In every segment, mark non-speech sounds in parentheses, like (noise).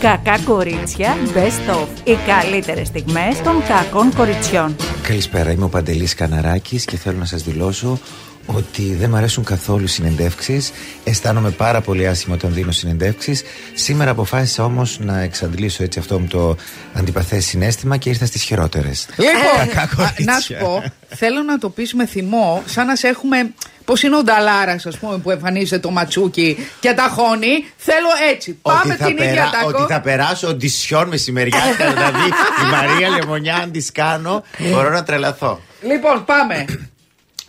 Κακά κορίτσια, best of. Οι καλύτερες στιγμές των κακών κοριτσιών. Καλησπέρα, είμαι ο Παντελής Καναράκης και θέλω να σας δηλώσω ότι δεν μου αρέσουν καθόλου συνεντεύξεις Αισθάνομαι πάρα πολύ άσχημα όταν δίνω συνεντεύξεις Σήμερα αποφάσισα όμως να εξαντλήσω έτσι αυτό μου το αντιπαθές συνέστημα και ήρθα στις χειρότερες Λοιπόν, να σου πω, θέλω να το πεις με θυμό, σαν να σε έχουμε. Πώς είναι ο Νταλάρας, ας πούμε, που εμφανίζεται το ματσούκι και τα χώνει. Θέλω έτσι. Πάμε την ίδια τάκο. Ότι θα περάσω οντισιόν μεσημεριάτικα Δηλαδή η Μαρία Λεμονιά αν της κάνω Μπορώ να τρελαθώ Λοιπόν, πάμε.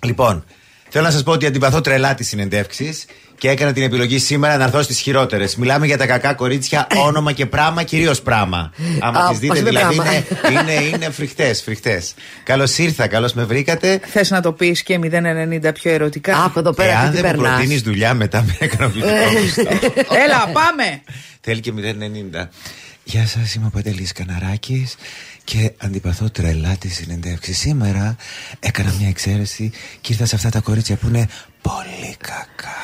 Λοιπόν, θέλω να σας πω ότι αντιπαθώ τρελά τις συνεντεύξεις και έκανα την επιλογή σήμερα να έρθω στις χειρότερες. Μιλάμε για τα κακά κορίτσια, (laughs) όνομα και πράγμα, κυρίως πράγμα. Άμα τις δείτε, δηλαδή είναι, είναι, είναι φρικτές, φρικτές. Καλώς ήρθα, καλώς με βρήκατε. Θες να το πεις και 0,90 πιο ερωτικά; Άκου εδώ πέρα, Εάν τι δεν μου περνάς. προτείνεις δουλειά, μετά με ικανοποιητικό μισθό. (laughs) Έλα, πάμε. Θέλει και 0,90. Γεια σας, είμαι ο Παντελής Καναράκης και αντιπαθώ τρελά τη συνεντεύξη. Σήμερα έκανα μια εξαίρεση και ήρθα σε αυτά τα κορίτσια που είναι πολύ κακά.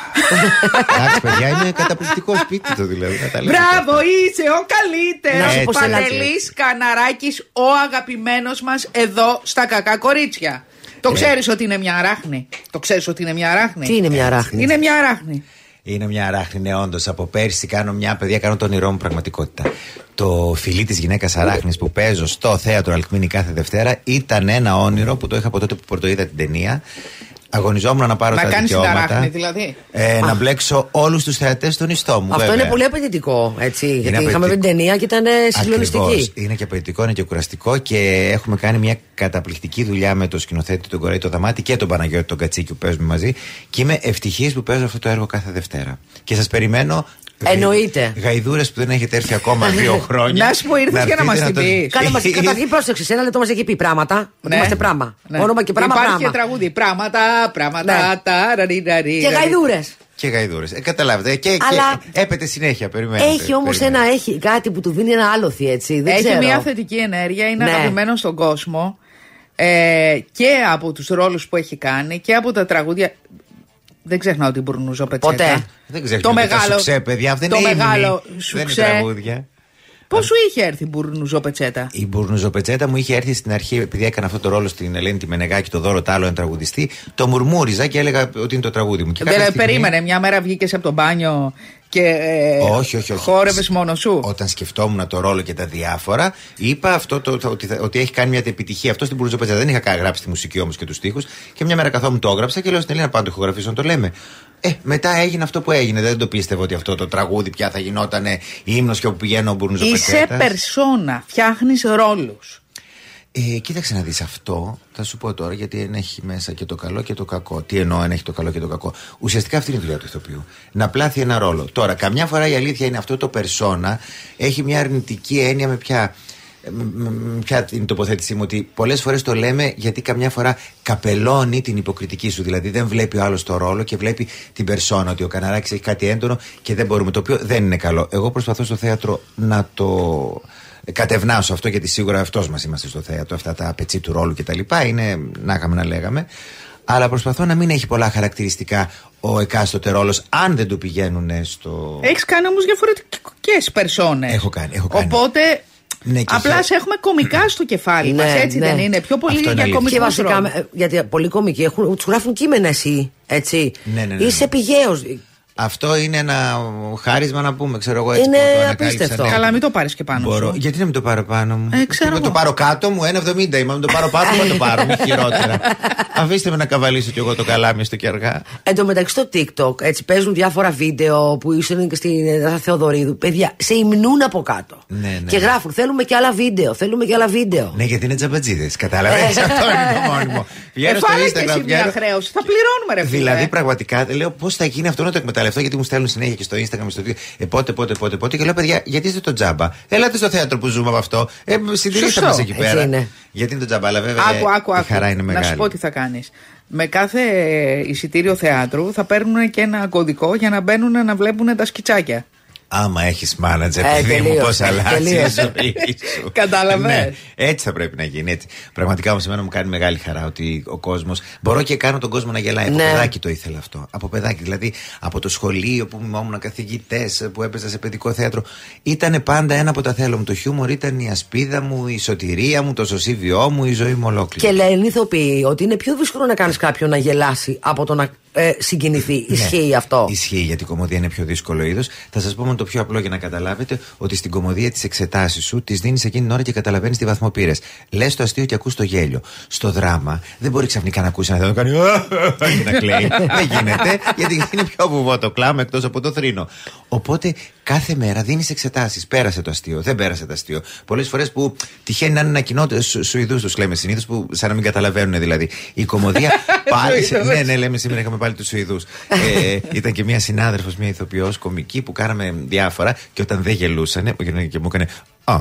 Εντάξει, παιδιά, είναι καταπληκτικό σπίτι το δηλαδή. να τα λέμε Μπράβο, αυτά. είσαι ο καλύτερος. Να σου πω σε ένα- Παντελής Καναράκης, ο αγαπημένος μας εδώ στα κακά κορίτσια. Το ξέρεις ότι είναι μια αράχνη. Το ξέρεις ότι είναι μια αράχνη. Τι είναι μια αράχνη; Είναι μια αράχνη. Είναι μια αράχνη, ναι, όντως. Από πέρσι κάνω μια παιδιά, κάνω το όνειρό μου πραγματικότητα. Το φιλί της γυναίκας αράχνης που παίζω στο θέατρο Αλκμίνη κάθε Δευτέρα ήταν ένα όνειρο που το είχα από τότε που πρωτοείδα την ταινία. Αγωνιζόμουν να πάρω Να τα κάνεις την δικαιώματα. αράχνη, δηλαδή. Ε, να μπλέξω όλους τους θεατές στον ιστό μου. Αυτό βέβαια. είναι πολύ απαιτητικό, έτσι. γιατί είχαμε απαιτητικό. την ταινία και ήταν ε, συγκλονιστική. Ακριβώς. Είναι και απαιτητικό, είναι και κουραστικό και έχουμε κάνει μια καταπληκτική δουλειά με τον σκηνοθέτη τον Κορέη το Δαμάτη και τον Παναγιώτη τον Κατσίκη που παίζουμε μαζί. Και είμαι ευτυχής που παίζω αυτό το έργο κάθε Δευτέρα. Και σας περιμένω. Εννοείται. Γαϊδούρες που δεν έχετε έρθει ακόμα (laughs) δύο χρόνια. Να σου πω, ήρθες για να μας έρθετε την το- πεις. Κάνε μας, καταρχήν πρόσεξε, ένα λεπτό μας έχει πει πράγματα. Ότι είμαστε πράγμα. Ναι. Όνομα και πράγμα. Υπάρχει πράγμα. και τραγούδι. Πράγματα, πράγματα. Ναι. τα, ραρι, ραρι, Και ραρι. γαϊδούρες. Και γαϊδούρες. Ε, καταλάβετε. Και, Αλλά- και έπεται συνέχεια. Περιμένετε. Έχει όμως περιμένετε. ένα, έχει κάτι που του δίνει ένα άλοθη, έτσι. Δεν Έχει ξέρω. μια θετική ενέργεια, είναι Ναι. αγαπημένο στον κόσμο ε, και από τους ρόλους που έχει κάνει και από τα τραγούδια. Δεν ξεχνάω την Μπουρνούζο Πετσέτα. Ποτέ. Δεν ξέρω Το ποιο είναι μεγάλο, σουξέ, παιδιά. Δεν το είναι ύμνοι. μεγάλο Δεν είναι σουξέ. τραγούδια. Πώ σου είχε έρθει η Μπουρνούζο Πετσέτα; Η Μπουρνουζοπετσέτα μου είχε έρθει στην αρχή, επειδή έκανα αυτό το ρόλο στην Ελένη τη Μενεγάκη, το δώρο τ' άλλο, ένα τραγουδιστή. Το μουρμούριζα και έλεγα ότι είναι το τραγούδι μου. Και κάποια Δεν στιγμή- περίμενε, μια μέρα βγήκες από το μπάνιο και ε, όχι, όχι, όχι. χόρευες μόνος σου; Όταν σκεφτόμουν το ρόλο και τα διάφορα, είπα αυτό το, το- ότι, θα- ότι έχει κάνει μια επιτυχία αυτό στην Μπουρνουζοπετσέτα. Δεν είχα κα- γράψει τη μουσική όμως και τους τοίχου. Και μια μέρα καθόμουν το έγραψα και λέω στην Ελένη να πάω να το ηχογραφήσω, να το λέμε. Ε, μετά έγινε αυτό που έγινε. Δεν το πίστευα ότι αυτό το τραγούδι πια θα γινόταν ύμνος και όπου πηγαίνω ο Είσαι Μπουρνουζοπετσέτα. περσόνα, φτιάχνεις ρόλους. Ε, κοίταξε να δεις αυτό, θα σου πω τώρα γιατί δεν έχει μέσα και το καλό και το κακό. Τι εννοώ αν έχει το καλό και το κακό. Ουσιαστικά αυτή είναι η δουλειά του ηθοποιού. Να πλάθει ένα ρόλο. Τώρα, καμιά φορά η αλήθεια είναι αυτό το περσόνα έχει μια αρνητική έννοια με ποια. με- με- με ποια είναι η τοποθέτησή μου, ότι πολλές φορές το λέμε γιατί καμιά φορά καπελώνει την υποκριτική σου. Δηλαδή δεν βλέπει ο άλλος το ρόλο και βλέπει την περσόνα, ότι ο Καναράκης έχει κάτι έντονο και δεν μπορούμε. Το οποίο δεν είναι καλό. Εγώ προσπαθώ στο θέατρο να το κατευνάσω αυτό γιατί σίγουρα αυτός μας είμαστε στο θέατρο, αυτά τα πετσί του ρόλου κτλ. Είναι να είχαμε να λέγαμε. Αλλά προσπαθώ να μην έχει πολλά χαρακτηριστικά ο εκάστοτε ρόλος, αν δεν του πηγαίνουν στο. Έχεις κάνει όμως διαφορετικές περσόνες. Έχω κάνει, έχω κάνει. Οπότε. Ναι, και απλά χε- σε έχουμε κομικά στο κεφάλι Ναι, μας, έτσι ναι. δεν είναι; Πιο πολύ Αυτό είναι για αλήθεια. κομικού Και βασικά, ε, γιατί πολλοί κομικοί έχουν, τους γράφουν κείμενα εσύ, έτσι. Ναι, ναι, ναι, Είσαι ναι. Πηγαίος. Αυτό είναι ένα χάρισμα να πούμε, ξέρω εγώ έτσι. Είναι που το ανακάλυψα, απίστευτο. ναι. Καλά, μην το πάρεις και πάνω Μπορώ. σου. Γιατί να μην το πάρω πάνω μου; Ε, ξέρω Να το εγώ. πάρω κάτω μου, 1,70 είμαι. Αν το πάρω πάνω μου, θα το πάρω. Μη χειρότερα. Αφήστε με να καβαλήσω κι εγώ το καλάμι στο και αργά. Εν τω μεταξύ στο TikTok έτσι παίζουν διάφορα βίντεο που ήσουν και στην Ελλάδα Θεοδωρίδου. Παιδιά, σε υμνούν από κάτω. Ναι, ναι. Και γράφουν, θέλουμε και άλλα βίντεο, θέλουμε και άλλα βίντεο. Ναι, γιατί είναι τζαμπατζίδες. Κατάλαβες; Αυτό είναι το μόνιμο. Βγαίνω Ε, στο φάλες και Instagram. εσύ μια βγαίνω- χρέωση. Θα πληρώνουμε, ρε φίλε. Δηλαδή, πραγματικά λέω πώς θα γίνει αυτό να το εκμεταλλευτώ, γιατί μου στέλνουν συνέχεια και στο Instagram, στο Twitter. Ε, πότε, πότε, πότε, πότε. Και λέω, παιδιά, γιατί είστε το τζάμπα; Ελάτε στο θέατρο που ζούμε από αυτό. Ε, συντηρήστε Σωστό. μας εκεί Έτσι πέρα. είναι. Γιατί είναι το τζάμπα, αλλά βέβαια. Άκου, άκου, η άκου. χαρά είναι Να μεγάλη. σου πω τι θα κάνεις. Με κάθε εισιτήριο θεάτρου θα παίρνουν και ένα κωδικό για να μπαίνουν να βλέπουν τα σκιτσάκια. Άμα έχεις μάνατζερ, Ε, παιδί μου, τελείωσε, πώς αλλάζει η τελείωσε. ζωή σου. (laughs) Κατάλαβες. Ναι, έτσι θα πρέπει να γίνει. Έτσι. Πραγματικά όμως, εμένα μου κάνει μεγάλη χαρά ότι ο κόσμο. Μπορώ και κάνω τον κόσμο να γελάει. Από Ναι. παιδάκι το ήθελα αυτό. Από παιδάκι. Δηλαδή, από το σχολείο που ήμουν καθηγητές, που έπαιζα σε παιδικό θέατρο. Ήταν πάντα ένα από τα θέλω μου. Το χιούμορ ήταν η ασπίδα μου, η σωτηρία μου, το σωσίβιό μου, η ζωή μου ολόκληρη. Και λένε οι ηθοποιοί ότι είναι πιο δύσκολο να κάνεις κάποιον να γελάσει από το να ε, συγκινηθεί. Ισχύει αυτό. Ναι. Ισχύει γιατί η κομμωδία είναι πιο δύσκολο είδος. Θα σας πω μόνο το πιο απλό για να καταλάβετε ότι στην κομμωδία τι εξετάσει σου τι δίνεις εκείνη την ώρα και καταλαβαίνεις τι βαθμό πήρες. Λες το αστείο και ακούς το γέλιο. Στο δράμα δεν μπορεί ξαφνικά να ακούσει ένα θεό να κάνει και να κλαίει. (laughs) δεν γίνεται γιατί είναι πιο βουβό το κλάμα εκτός από το θρήνο. Οπότε κάθε μέρα δίνεις εξετάσεις. Πέρασε το αστείο, δεν πέρασε το αστείο. Πολλές φορές που τυχαίνει να είναι ένα κοινό σου, Σουηδού, τους λέμε συνήθως, που σαν να μην καταλαβαίνουν δηλαδή. Η κομμωδία (laughs) πάλι. σε- ναι, ναι, λέμε σήμερα είχαμε πάλι τους Σουηδού. ε, ήταν και μια συνάδελφος, μια ηθοποιός κομική που κάναμε διάφορα και όταν δεν γελούσανε, μου γυρνάει και μου έκανε. «Α».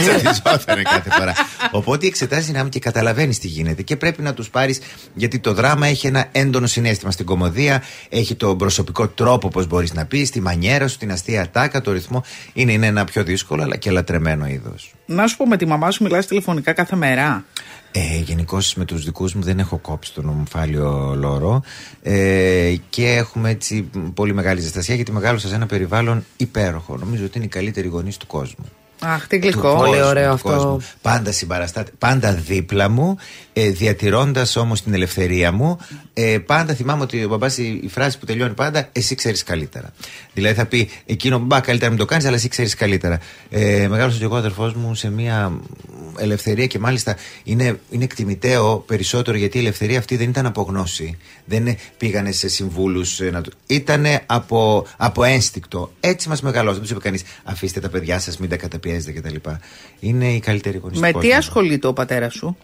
Τσατιζότανε κάθε φορά. Οπότε εξετάζει δυνάμει και καταλαβαίνεις τι γίνεται και πρέπει να τους πάρεις γιατί το δράμα έχει ένα έντονο συνέστημα στην κομμωδία, έχει τον προσωπικό τρόπο, πώς μπορείς να πεις, τη μανιέρα σου, την αστεία τάκα, το ρυθμό. Είναι, είναι ένα πιο δύσκολο αλλά και λατρεμένο είδος. Να σου πω με τη μαμά σου μιλάς τηλεφωνικά κάθε μέρα; Ε, Γενικώ με τους δικούς μου δεν έχω κόψει τον ομφάλιο λόρο ε, και έχουμε έτσι πολύ μεγάλη ζεστασιά γιατί μεγάλωσα σε ένα περιβάλλον υπέροχο. Νομίζω ότι είναι οι καλύτεροι γονείς του κόσμου. Αχ, τι Του γλυκό. Πολύ κόσμου, ωραίο του αυτό. κόσμου. Πάντα συμπαραστάτε, πάντα δίπλα μου, ε, διατηρώντας όμως την ελευθερία μου. Ε, πάντα θυμάμαι ότι ο μπαμπάς η, η φράση που τελειώνει πάντα, εσύ ξέρεις καλύτερα. Δηλαδή θα πει, εκείνο μπα καλύτερα μην το κάνεις, αλλά εσύ ξέρεις καλύτερα. Ε, μεγάλωσε και εγώ αδερφός μου σε μια ελευθερία και μάλιστα είναι, είναι εκτιμητέο περισσότερο γιατί η ελευθερία αυτή δεν ήταν από γνώση. Δεν ε, πήγανε σε συμβούλους. Ήταν από, από ένστικτο. Έτσι μας μεγαλώσαν. Δεν τους είπε κανείς, αφήστε τα παιδιά σας, μην τα καταπιέζετε κτλ. Είναι η καλύτερη γονεί Με τι ασχολείται ο πατέρας σου;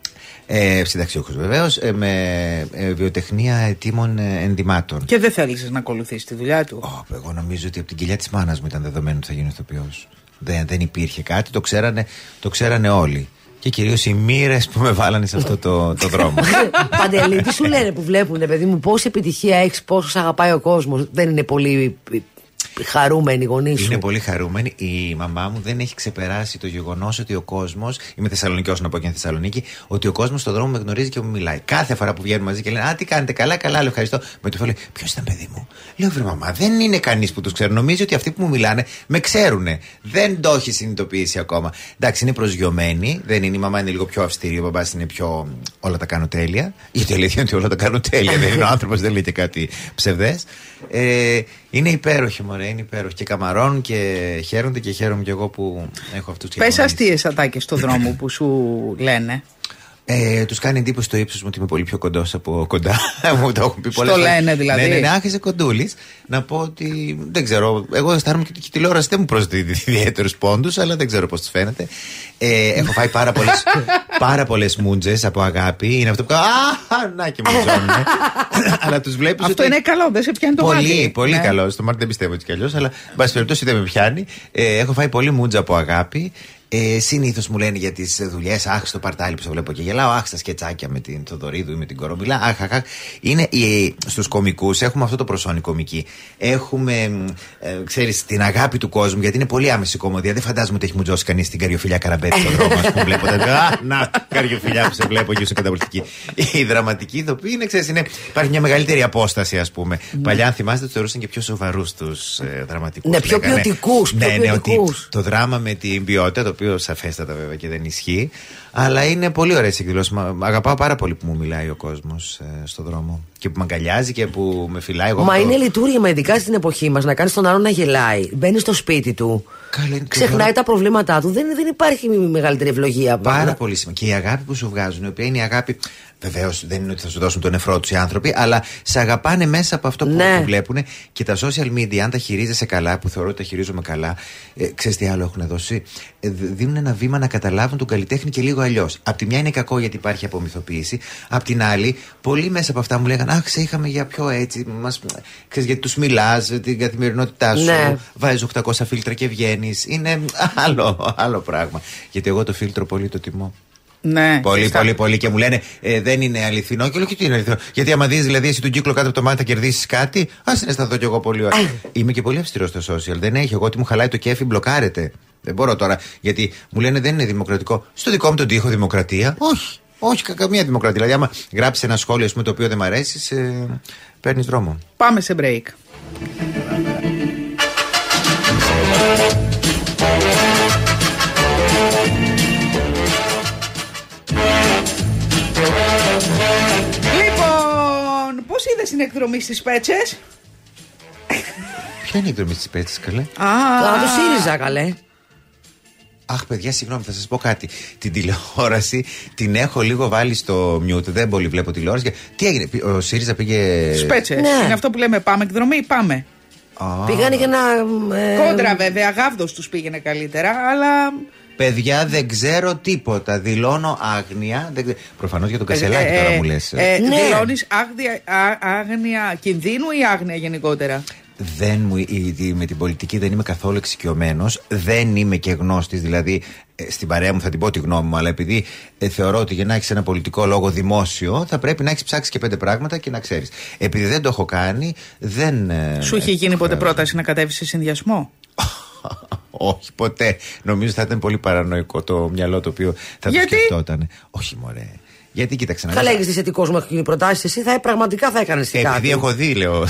ε, Συνταξιούχος βεβαίως, ε, με ε, βιοτεχνία ετοίμων ε, ενδυμάτων. Και δεν θέλησες να ακολουθήσεις τη δουλειά του; Ω, εγώ νομίζω ότι από την κοιλιά της μάνας μου ήταν δεδομένο ότι θα γίνει ηθοποιός. Δεν, δεν υπήρχε κάτι, το ξέρανε, το ξέρανε όλοι. Και κυρίως οι μοίρες που με βάλανε σε αυτό το, το δρόμο. (laughs) Παντελή, τι σου λένε που βλέπουν, παιδί μου, πόση επιτυχία έχεις, πόσο σε αγαπάει ο κόσμος. Δεν είναι πολύ ε, χαρούμενοι οι γονεί σου. Είναι πολύ χαρούμενη. Η μαμά μου δεν έχει ξεπεράσει το γεγονός ότι ο κόσμος. Είμαι Θεσσαλονίκη, να πω και είναι Θεσσαλονίκη. Ότι ο κόσμος στον δρόμο με γνωρίζει και μου μιλάει. Κάθε φορά που βγαίνουν μαζί και λένε Α, τι κάνετε, καλά, καλά, λέω ευχαριστώ. Με το λέει Ποιος ήταν παιδί μου; Λέω Βρε μαμά, δεν είναι κανείς που τους ξέρει. Νομίζει ότι αυτοί που μου μιλάνε με ξέρουν. Δεν το έχει συνειδητοποιήσει ακόμα. Εντάξει, είναι προσγειωμένη. Δεν είναι η μαμά, είναι λίγο πιο αυστηρή. Ο μπαμπάς είναι πιο. Όλα τα κάνω τέλεια. Γιατί η αλήθεια είναι ότι όλα τα κάνω τέλεια. δεν είναι ο άνθρωπος, δεν λέει και κάτι ψευδές. Ε, είναι υπέροχη, μωρέ, είναι υπέροχη. Και καμαρώνουν και χαίρονται και χαίρομαι κι εγώ που έχω αυτούς του Πες αστείες ατάκε στο δρόμο που σου λένε. Ε, τους κάνει εντύπωση το ύψος μου ότι είμαι πολύ πιο κοντός από κοντά. (laughs) μου το έχουν πει Στο πολλές φορές. λένε δηλαδή. Ναι, ναι, ναι, άχισε κοντούλης. Να πω ότι δεν ξέρω. Εγώ αισθάνομαι και η τηλεόραση δεν μου προσδίδει (laughs) ιδιαίτερους πόντους, αλλά δεν ξέρω πώς τους φαίνεται. Ε, έχω φάει πάρα πολλές (laughs) πάρα πολλές μούντζες από αγάπη. Είναι αυτό που. Α, να και μου ζώνουνε. αλλά τους βλέπεις. Αυτό είναι καλό, δεν σε πιάνει το Πολύ, μάτι. πολύ Ναι. καλό. Στο Μάρτιν δεν πιστεύω έτσι κι αλλιώς, αλλά εν πάση περιπτώσει δεν με πιάνει. Ε, έχω φάει πολύ μούτζα από αγάπη. Ε, Συνήθως μου λένε για τις δουλειές. Αχ, στο παρτάλι που σε βλέπω και γελάω. Αχ, στα σκετσάκια με την Θοδωρίδου ή με την Κορομπιλά. Αχ, αχ, αχ. Είναι στους κομικούς έχουμε αυτό το προσόνι κομική. Έχουμε, μ, ε, ξέρεις, την αγάπη του κόσμου γιατί είναι πολύ άμεση κομμωδία. Δεν φαντάζομαι ότι έχει μουτζώσει κανείς την καριοφιλιά καραμπέτη στον δρόμο, ας πούμε. Βλέπω τα. Α, να, καριοφιλιά που σε βλέπω και είσαι καταπληκτική. Η δραματική ηθοποιή είναι, ξέρεις, είναι, υπάρχει μια μεγαλύτερη απόσταση, ας πούμε. Παλιά, αν θυμάστε, τους θεωρούσαν και πιο σοβαρούς τους ε, δραματικούς. Ναι, πιο ποιοτικούς, πιο Ναι, ναι, ότι ποιοτικούς. το δράμα με την ποιότητα, το οποίο σαφέστατα βέβαια και δεν ισχύει. Αλλά είναι πολύ ωραίες εκδηλώσεις. Αγαπάω πάρα πολύ που μου μιλάει ο κόσμος ε, στον δρόμο. Και που με αγκαλιάζει και που με φυλάει. Εγώ Μα με το- είναι λειτουργήμα, ειδικά στην εποχή μας, να κάνεις τον άλλον να γελάει. Μπαίνεις στο σπίτι του. Καλά, είναι Ξεχνάει τρομερό. τα προβλήματά του. Δεν, δεν υπάρχει μεγαλύτερη ευλογία. Πάρα πολύ σημαντικό. Και η αγάπη που σου βγάζουν, η οποία είναι η αγάπη. Βεβαίως δεν είναι ότι θα σου δώσουν τον νεφρό τους οι άνθρωποι, αλλά σε αγαπάνε μέσα από αυτό που, Ναι. που βλέπουν. Και τα social media, αν τα χειρίζεσαι καλά, που θεωρώ ότι τα χειρίζομαι καλά, ε, ξέρεις τι άλλο έχουν δώσει. Ε, δ- δίνουν ένα βήμα να καταλάβουν τον καλλιτέχνη και λίγο αλλιώς. Απ' τη μια είναι κακό γιατί υπάρχει απομυθοποίηση. Απ' την άλλη, πολλοί μέσα από αυτά μου λέγανε Αχ, σε είχαμε για πιο έτσι. Μας, ξέρεις, γιατί τους μιλάς, την καθημερινότητά σου. Ναι. Βάζεις 800 φίλτρα και βγαίνεις. Είναι άλλο, άλλο πράγμα. Γιατί εγώ το φίλτρο πολύ το τιμώ. Ναι, Πολύ, σωστά. πολύ, πολύ. Και μου λένε ε, δεν είναι αληθινό. Και λέω και τι είναι αληθινό. Γιατί άμα δεις δηλαδή εσύ τον κύκλο κάτω από το μάτι θα κερδίσεις κάτι, ας συναισθανθώ κι εγώ πολύ ωραία. Είμαι και πολύ αυστηρός στο social. Δεν έχει. Εγώ ότι μου χαλάει το κέφι, μπλοκάρεται. Δεν μπορώ τώρα. Γιατί μου λένε δεν είναι δημοκρατικό. Στο δικό μου τον τοίχο δημοκρατία. Όχι. Όχι, κα- καμία δημοκρατία. Δηλαδή, άμα γράψεις ένα σχόλιο ας πούμε, το οποίο δεν μ' αρέσει, ε, παίρνεις δρόμο. Πάμε σε break. Λοιπόν, πώς είδες την εκδρομή στις πέτσες; Ποια είναι η εκδρομή τη πέτση, καλέ; Α, Α, το ΣΥΡΙΖΑ, καλέ. Αχ, παιδιά, συγγνώμη, θα σας πω κάτι. Την τηλεόραση την έχω λίγο βάλει στο mute. Δεν πολύ βλέπω τηλεόραση. Και- Τι έγινε, πη- ο ΣΥΡΙΖΑ πήγε. Στι πέτσες. Ναι. Είναι αυτό που λέμε πάμε εκδρομή, πάμε. Α, Πήγανε για να. ε, Κόντρα βέβαια, γάβδος τους πήγαινε καλύτερα, αλλά. Παιδιά, δεν ξέρω τίποτα. Δηλώνω άγνοια. Δεν... Προφανώς για τον Κασελάκη Ε, τώρα ε, μου λες. Ε, Ναι. Δηλώνεις άγνοια κινδύνου ή άγνοια γενικότερα; Δεν μου, η- η- με την πολιτική δεν είμαι καθόλου εξοικειωμένος. Δεν είμαι και γνώστης. Δηλαδή, ε, στην παρέα μου θα την πω τη γνώμη μου, αλλά επειδή ε, θεωρώ ότι για να έχεις ένα πολιτικό λόγο δημόσιο, θα πρέπει να έχεις ψάξει και πέντε πράγματα και να ξέρεις. Επειδή δεν το έχω κάνει, δεν. ε, Σου είχε γίνει ποτέ εκφράζω. πρόταση να κατέβεις σε συνδυασμό; (laughs) Όχι, ποτέ. Νομίζω θα ήταν πολύ παρανοϊκό το μυαλό το οποίο θα Γιατί; το σκεφτόταν. Όχι, μωρέ. Γιατί κοίταξε να Καλά, δεις. έχει δει σε τι κόσμο έχουν γίνει προτάσεις. Εσύ θα, πραγματικά θα έκανες Ε, κάτι. Επειδή έχω δει, λέω. Α.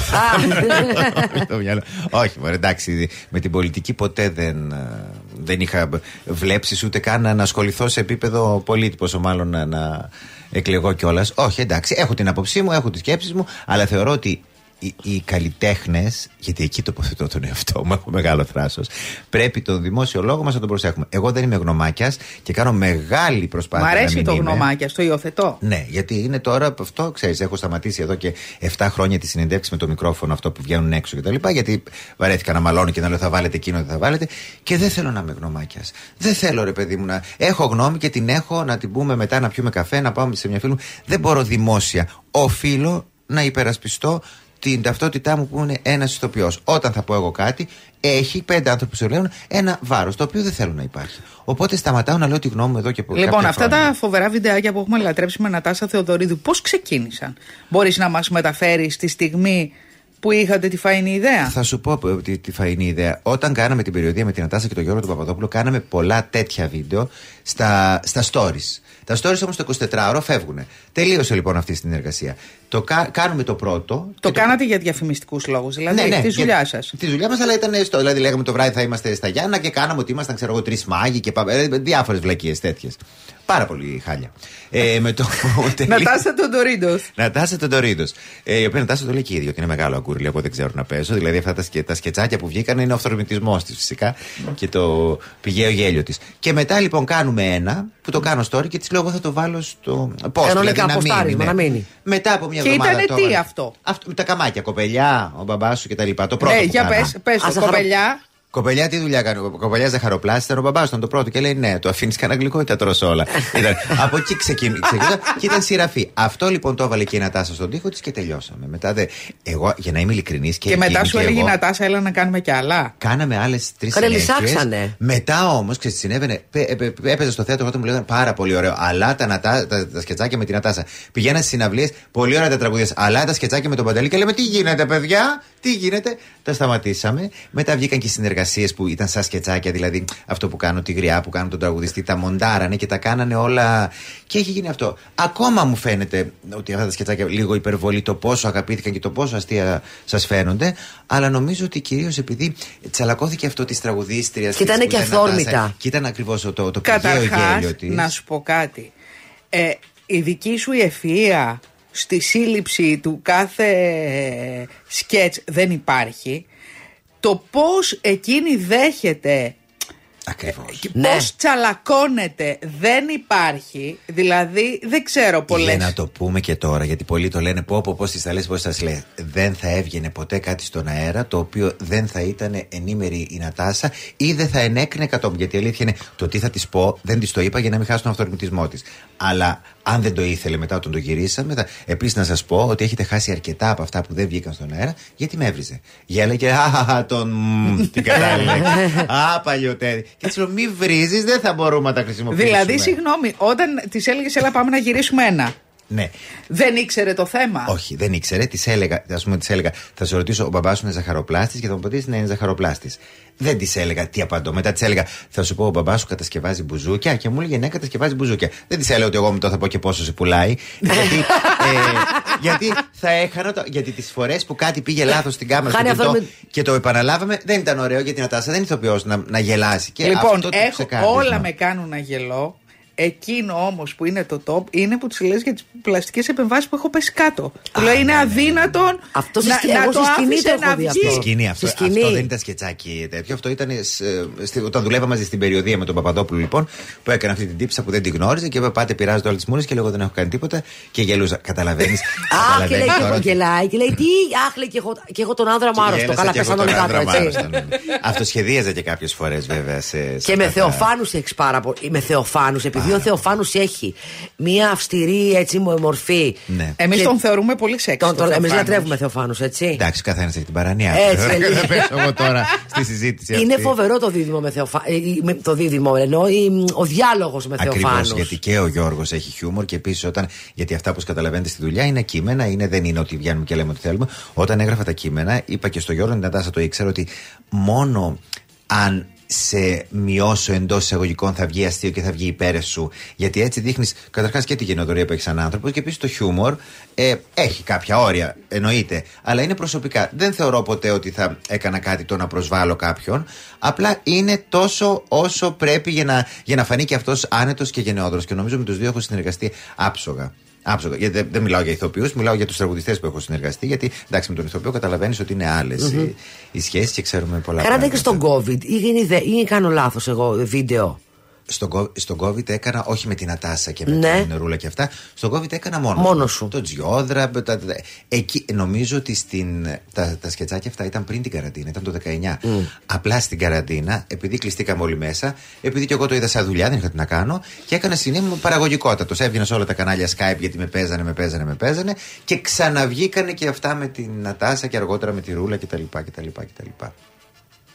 (laughs) στο μυαλό. Όχι, μωρέ, εντάξει. Με την πολιτική ποτέ δεν, ε, δεν είχα βλέψεις ούτε καν να ασχοληθώ σε επίπεδο πολίτη, πόσο μάλλον να, να εκλεγώ κιόλας. Όχι, εντάξει. Έχω την άποψή μου, έχω τις σκέψεις μου, αλλά θεωρώ ότι οι, οι καλλιτέχνες, γιατί εκεί τοποθετώ τον εαυτό μου, (laughs) έχω μεγάλο θράσος, πρέπει τον δημόσιο λόγο μας να τον προσέχουμε. Εγώ δεν είμαι γνωμάκιας και κάνω μεγάλη Μ' προσπάθεια. να αρέσει μην το είμαι. γνωμάκια, στο υιοθετώ. Ναι, γιατί είναι τώρα από αυτό, ξέρεις, έχω σταματήσει εδώ και 7 χρόνια τη συνεντεύξη με το μικρόφωνο αυτό που βγαίνουν έξω κτλ. Γιατί βαρέθηκα να μαλώνω και να λέω θα βάλετε εκείνο, δεν θα βάλετε. Και δεν θέλω να είμαι γνωμάκιας. Δεν θέλω, ρε παιδί μου, να έχω γνώμη και την έχω να την πούμε μετά να πιούμε καφέ, να πάμε σε μια φίλη μου. Δεν μπορώ δημόσια. Οφείλω να υπερασπιστώ την ταυτότητά μου που είναι ένας ηθοποιός. Όταν θα πω εγώ κάτι, έχει πέντε άνθρωποι που σου λένε ένα βάρος, το οποίο δεν θέλω να υπάρχει. Οπότε σταματάω να λέω τη γνώμη μου εδώ και από Λοιπόν, κάποια αυτά χρόνια. τα φοβερά βιντεάκια που έχουμε λατρέψει με Νατάσα Θεοδωρίδου, πώς ξεκίνησαν; Μπορείς να μας μεταφέρεις τη στιγμή που είχατε τη φαϊνή ιδέα; Θα σου πω ε, τη, τη φαϊνή ιδέα. Όταν κάναμε την περιοδία με την Ατάσα και τον Γιώργο τον Παπαδόπουλο, κάναμε πολλά τέτοια βίντεο στα, στα stories. Τα stories όμως το 24ωρο φεύγουν. Τελείωσε λοιπόν αυτή η συνεργασία. Το κα- κάνουμε το πρώτο. Το και κάνατε για διαφημιστικούς λόγους, δηλαδή τη Ναι, για- δουλειά σας. Τη δουλειά μας, αλλά ήταν στο. Δηλαδή, λέγαμε το βράδυ θα είμαστε στα Γιάννα και κάναμε ότι ήμασταν, ξέρω εγώ, τρεις μάγοι και διάφορες βλακίες τέτοιες. Πάρα πολύ χάλια. Ε, με το. Νατάσα Θεοδωρίδου. Νατάσα Τεντορίδο. Ε, η οποία Νατάσα το λέει και η ίδια ότι είναι μεγάλο αγκούρι, εγώ δεν ξέρω να παίζω. Δηλαδή αυτά τα, σκε, τα σκετσάκια που βγήκαν είναι ο αυθορμητισμό της φυσικά και το πηγαίο γέλιο της. Και μετά λοιπόν κάνουμε ένα που το κάνω story και της λέω εγώ θα το βάλω στο. Πώ, Κανονικά, ποστάρισμα, να μείνει. Μετά από μια Και εβδομάδα. ήτανε το τι έβαλα. αυτό; αυτό. Με τα καμάκια, κοπελιά, ο μπαμπάς σου κτλ. Το πρώτο. Ναι, που για κάναμε. πες, πες Ας το τα χαρο- κοπελιά. Κοπελιά, τι δουλειά κάνει. Ο κοπελιάς ζαχαροπλάστη ήταν ο μπαμπά, ήταν το πρώτο. Και λέει ναι, το αφήνεις κανένα γλυκό ή τα τρως όλα. (laughs) ήταν, από εκεί ξεκίνησε και ήταν σειραφή. Αυτό λοιπόν το έβαλε και η Νατάσα στον τοίχο της και τελειώσαμε. Μετά δε, εγώ για να είμαι ειλικρινής και, Και μετά εκείνη σου και έλεγε η εγώ, Νατάσα, έλα να κάνουμε κι άλλα. Κάναμε άλλες τρεις Καλέ, λυσάξανε. Μετά όμως, ξέρεις, συνέβαινε. πέ- ε, πέ- Έπαιζε στο θέατρο όταν μου λέγανε πάρα πολύ ωραίο. Αλλά τα, νατά, τα, τα σκετσάκια με την Νατάσα. Πηγαίνα στις συναυλίες, πολύ ωραία τα τραγούδια. Αλλά τα σκετσάκια με τον Παντελή και λέμε τι γίνεται, παιδιά, τι γίνεται; Τα σταματήσαμε. Μετά βγήκαν και οι συνεργασίε που ήταν σαν σκετσάκια, δηλαδή αυτό που κάνω τη γριά, που κάνουν τον τραγουδιστή, τα μοντάρανε και τα κάνανε όλα. Και έχει γίνει αυτό. Ακόμα μου φαίνεται ότι αυτά τα σκετσάκια λίγο υπερβολή το πόσο αγαπήθηκαν και το πόσο αστεία σας φαίνονται. Αλλά νομίζω ότι κυρίως επειδή τσαλακώθηκε αυτό της τραγουδίστριας. Και ήτανε και αυθόρμητα. Και ήταν ακριβώς το, το πηγαίο Καταρχάς, γέλιο της. να σου πω κάτι. Ε, η δική σου ευφυΐα στη σύλληψη του κάθε σκέτς δεν υπάρχει. Το πώς εκείνη δέχεται Ακριβώς. και Ναι. πώς τσαλακώνεται δεν υπάρχει. Δηλαδή δεν ξέρω Για πολλές. να το πούμε και τώρα, γιατί πολλοί το λένε πω πω πώς τις θα λες, πώς σας λέει. Δεν θα έβγαινε ποτέ κάτι στον αέρα το οποίο δεν θα ήταν ενήμερη η Νατάσα ή δεν θα ενέκρινε κατόπιν. Γιατί η αλήθεια είναι το τι θα της πω, δεν της το είπα για να μην χάσει τον αυτορμητισμό της. Αλλά Αν δεν το ήθελε μετά όταν το γυρίσαμε. Επίσης να σας πω ότι έχετε χάσει αρκετά από αυτά που δεν βγήκαν στον αέρα γιατί με έβριζε. Γέλεγε, Α, τον. μ, την κατάλληλη λέξη. (laughs) Α, παλιωτέρι. Και έτσι λέω, μη βρίζεις, δεν θα μπορούμε να τα χρησιμοποιήσουμε. Δηλαδή, συγγνώμη, όταν της έλεγες, Έλα, πάμε να γυρίσουμε ένα. Ναι. Δεν ήξερε το θέμα. Όχι, δεν ήξερε. Τη έλεγα, ας πούμε, της έλεγα, θα σε ρωτήσω, ο μπαμπάς σου είναι ζαχαροπλάστης και θα μου απαντήσει ναι, είναι ζαχαροπλάστης. Δεν τη έλεγα τι απαντώ. Μετά τη έλεγα, θα σου πω, ο μπαμπάς σου κατασκευάζει μπουζούκια και μου έλεγε ναι, κατασκευάζει μπουζούκια. Δεν τη έλεγα ότι εγώ μετά θα πω και πόσο σε πουλάει. γιατί, ε, γιατί θα έχανα. Το, γιατί τις φορές που κάτι πήγε λάθος στην κάμερα στο Χάνει αυτό κινητό με- και το επαναλάβαμε, δεν ήταν ωραίο γιατί η Νατάσα δεν είναι ηθοποιό να, να γελάσει. Και λοιπόν, αυτό το έχω, ξεκάθαρισμα. όλα με κάνουν να γελώ. Εκείνο όμως που είναι το top είναι που τη λες για τις πλαστικές επεμβάσεις που έχω πέσει κάτω. Του λέει είναι αδύνατον Αυτό στη να, σκηνή- να εγώ το στη σκηνή άφησε το έχω να δει βγει. Στη σκηνή αυτό. Στη σκηνή. Αυτό δεν ήταν σκετσάκι τέτοιο. Αυτό ήταν σ- στη- όταν δουλεύα μαζί στην περιοδία με τον Παπαδόπουλο, λοιπόν, που έκανε αυτή την τύψα που δεν τη γνώριζε και είπα πάτε πειράζονται όλες τις μούρες και λέω δεν έχω κάνει τίποτα και γελούσα. Καταλαβαίνεις. Αχ, και λέει και εγώ γελάει και λέει τι, αχ, λέει και εγώ, και εγώ τον άνδρα μου άρρωστο. Καλά, πέσανε κάτω, έτσι. ναι. Αυτοσχεδίαζα και κάποιες φορές βέβαια. Σε, σε Και με αυτά. Θεοφάνους έχεις πάρα πολύ. Με Θεοφάνους, επειδή ο Θεοφάνους έχει μία αυστηρή έτσι μο- μορφή. Ναι. Εμείς Και- τον θεωρούμε πολύ σεξ. Τον, τον, το εμείς Θεοφάνος. λατρεύουμε Θεοφάνους, έτσι. Εντάξει, καθένας έχει την παρανία. Έτσι, του. λέει. Δεν πέσω εγώ τώρα στη συζήτηση. Είναι αυτή. φοβερό το δίδυμο με Θεοφάνου. Το δίδυμο, εννοώ η- ο διάλογος με Ακριβώς, Θεοφάνους. γιατί και ο Γιώργος έχει χιούμορ και επίσης όταν. Γιατί αυτά που καταλαβαίνετε στη δουλειά είναι κείμενα, είναι, δεν είναι ότι βγαίνουμε και λέμε ότι θέλουμε. Όταν έγραφα τα κείμενα, είπα και στο Γιώργο, την Νατάσα το ήξερα, ότι μόνο αν σε μειώσω εντός εισαγωγικών θα βγει αστείο και θα βγει υπέρ σου. Γιατί έτσι δείχνεις καταρχάς και τη γενοδορία που έχεις σαν άνθρωπο και επίσης το χιούμορ ε, έχει κάποια όρια, εννοείται. Αλλά είναι προσωπικά. Δεν θεωρώ ποτέ ότι θα έκανα κάτι το να προσβάλλω κάποιον. Απλά είναι τόσο όσο πρέπει για να, για να φανεί και αυτός άνετος και γενναιόδωρος. Και νομίζω με τους δύο έχω συνεργαστεί άψογα. Άψογα. Γιατί δεν, δεν μιλάω για ηθοποιούς, μιλάω για τους τραγουδιστές που έχω συνεργαστεί. Γιατί εντάξει, με τον ηθοποιό καταλαβαίνεις ότι είναι άλλες οι, οι σχέσεις και ξέρουμε πολλά Κάνατε και πράγματα. στον COVID ή, γίνει δε- ή κάνω λάθος εγώ βίντεο. Στον, κο- στον COVID έκανα όχι με την Ατάσα και με Ναι. την Ρούλα και αυτά. Στον COVID έκανα μόνο. Μόνος σου. Το Τζιόδρα. τα- τα- τα- εκεί, νομίζω ότι στην, τα, τα σκετσάκια αυτά ήταν πριν την καραντίνα, ήταν το 19. Απλά στην καραντίνα, επειδή κλειστήκαμε όλοι μέσα, επειδή και εγώ το είδα σαν δουλειά, δεν είχα τι να κάνω, και έκανα συνήθω παραγωγικότατος. Έβγαινα σε όλα τα κανάλια Skype γιατί με παίζανε, με παίζανε, με παίζανε και ξαναβγήκανε και αυτά με την Ατάσα και αργότερα με τη Ρούλα κτλ. κτλ, κτλ.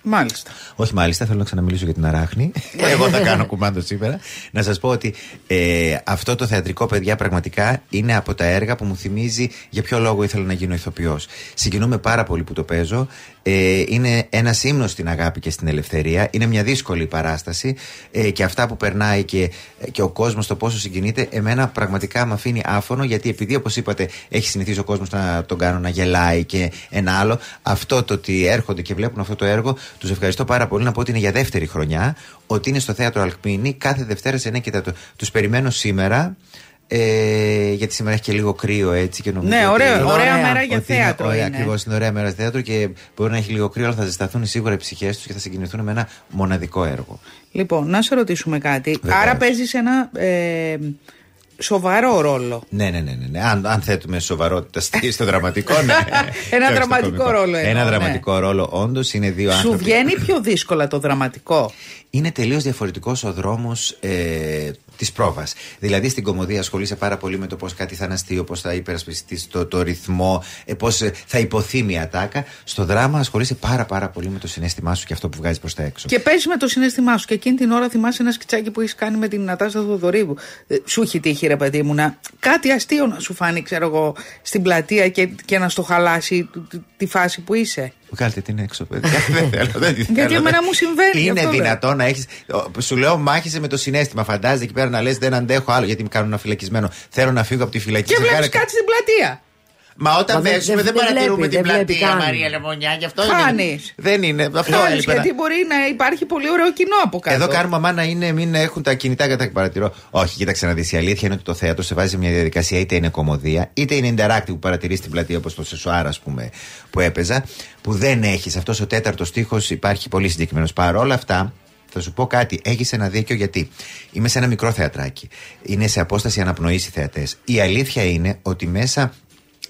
Μάλιστα. Όχι, μάλιστα, θέλω να ξαναμιλήσω για την Αράχνη. Εγώ θα κάνω κουμάντο σήμερα. Να σας πω ότι ε, αυτό το θεατρικό, παιδιά, πραγματικά είναι από τα έργα που μου θυμίζει για ποιο λόγο ήθελα να γίνω ηθοποιός. Συγκινούμε πάρα πολύ που το παίζω. Ε, είναι ένα ύμνο στην αγάπη και στην ελευθερία. Είναι μια δύσκολη παράσταση ε, και αυτά που περνάει και, και ο κόσμος το πόσο συγκινείται, εμένα πραγματικά με αφήνει άφωνο γιατί επειδή, όπως είπατε, έχει συνηθίσει ο κόσμος να τον κάνω να γελάει και ένα άλλο, αυτό το ότι έρχονται και βλέπουν αυτό το έργο, τους ευχαριστώ πάρα πολύ. Να πω ότι είναι για δεύτερη χρονιά, ότι είναι στο θέατρο Αλκμίνη κάθε Δευτέρα σε 9 και 4. Τους περιμένω σήμερα. Ε, γιατί σήμερα έχει και λίγο κρύο έτσι και νομίζω Ναι, ότι- ωραία, ωραία ωραία μέρα για ότι είναι θέατρο ωραία, είναι. Ακριβώς, είναι ωραία μέρα θέατρο και μπορεί να έχει λίγο κρύο, αλλά θα ζεσταθούν σίγουρα οι ψυχές τους και θα συγκινηθούν με ένα μοναδικό έργο. Λοιπόν, να σε ρωτήσουμε κάτι. Βεβαίως. Άρα παίζεις ένα ε, σοβαρό ρόλο. Ναι, ναι, ναι. ναι, ναι. Αν, αν θέτουμε σοβαρότητα στη- στο δραματικό, ναι. (laughs) Ένα Όχι στο δραματικό κωμικό. ρόλο εννοώ, Ένα ναι. δραματικό ρόλο, όντως είναι δύο Σου άνθρωποι. βγαίνει πιο δύσκολα το δραματικό; Είναι τελείως διαφορετικός ο δρόμος ε, της πρόβας. Δηλαδή στην κομμωδία ασχολείσαι πάρα πολύ με το πώς κάτι θα είναι αστείο, πώ θα υπερασπιστείς το, το ρυθμό, ε, πώς θα υποθεί μια ατάκα. Στο δράμα ασχολείσαι πάρα, πάρα πολύ με το συνέστημά σου και αυτό που βγάζει προς τα έξω. Και παίζει με το συνέστημά σου. Και εκείνη την ώρα θυμάσαι ένα σκιτσάκι που έχεις κάνει με την Νατάσα Θοδωρίδου. Ε, Σου έχει τύχει, ρε παιδί μου, να κάτι αστείο να σου φάνει, ξέρω εγώ, στην πλατεία και, και να στο χαλάσει τη- τη- τη φάση που είσαι; Βγάλτε την έξω, παιδιά. (laughs) δεν θέλω, δεν τη Γιατί θέλω. εμένα μου συμβαίνει, γι' Είναι αυτό λέω. δυνατόν να έχει. Σου λέω, μάχεσαι με το συνέστημα. Φαντάζεσαι εκεί πέρα να λες: Δεν αντέχω άλλο γιατί με κάνουν ένα φυλακισμένο. Θέλω να φύγω από τη φυλακή. Και Σε βλέπεις κάνε- κάτι στην πλατεία. Μα όταν Μα δεν- πέσουμε δεν, δεν παρατηρούμε βλέπει, την δεν βλέπει πλατεία, καν. Μαρία Λεμονιά. Γι' αυτό Χάνεις. είναι. Δεν είναι. Αυτό Χάνεις, έλειπε να- γιατί μπορεί να υπάρχει πολύ ωραίο κοινό από κάτω. Εδώ κάνουμε αμά να είναι, μην έχουν τα κινητά κατά τα παρατηρώ. Όχι, κοίταξε να δεις. Η αλήθεια είναι ότι το θέατρο σε βάζει σε μια διαδικασία είτε είναι κομμωδία, είτε είναι interactive που παρατηρείς στην πλατεία όπως το Σεσουάρ, ας πούμε, που έπαιζα, που δεν έχεις. Αυτός ο τέταρτος τείχο υπάρχει πολύ συγκεκριμένος. Παρ' όλα αυτά, θα σου πω κάτι. Έχεις ένα δίκιο γιατί είμαι σε ένα μικρό θεατράκι. Είναι σε απόσταση αναπνοής οι θεατές. Η αλήθεια είναι ότι μέσα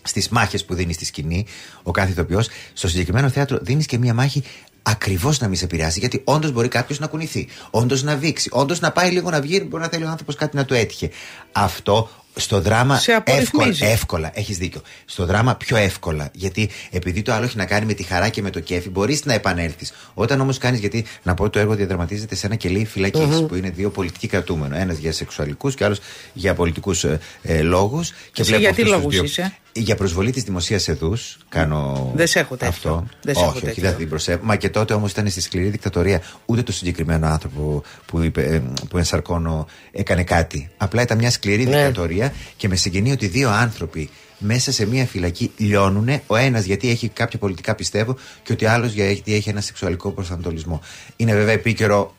στις μάχες που δίνεις στη σκηνή ο κάθε ηθοποιός, στο συγκεκριμένο θέατρο δίνεις και μία μάχη ακριβώς να μην σε επηρεάσει. Γιατί όντως μπορεί κάποιος να κουνηθεί, όντως να βήξει, όντως να πάει λίγο να βγει, μπορεί να θέλει ο άνθρωπος κάτι να του έτυχε. Αυτό στο δράμα Σε εύκολα, απορριθμίζει. εύκολα, έχεις δίκιο. Στο δράμα πιο εύκολα. Γιατί επειδή το άλλο έχει να κάνει με τη χαρά και με το κέφι, μπορείς να επανέλθεις. Όταν όμως κάνεις, γιατί να πω ότι το έργο διαδραματίζεται σε ένα κελί φυλακής, που είναι δύο πολιτικοί κρατούμενοι. Ένας για σεξουαλικούς και άλλος για πολιτικούς ε, ε, λόγους. Και Εσύ βλέπω για τι αυτούς τους λόγους δύο. είσαι; Για προσβολή της δημοσίας εδού κάνω. Δεν σε έχω τέτοιο. Αυτό. Δεν σε έχω όχι, όχι, τέτοιο. δεν θα την προσέχω. Μα και τότε όμως ήταν στη σκληρή δικτατορία. Ούτε το συγκεκριμένο άνθρωπο που, είπε, ε, που ενσαρκώνω έκανε κάτι. Απλά ήταν μια σκληρή Ναι. δικτατορία και με συγκινεί ότι δύο άνθρωποι μέσα σε μια φυλακή λιώνουν. Ο ένας γιατί έχει κάποια πολιτικά πιστεύω και ότι άλλος γιατί έχει ένα σεξουαλικό προσανατολισμό. Είναι βέβαια επίκαιρο.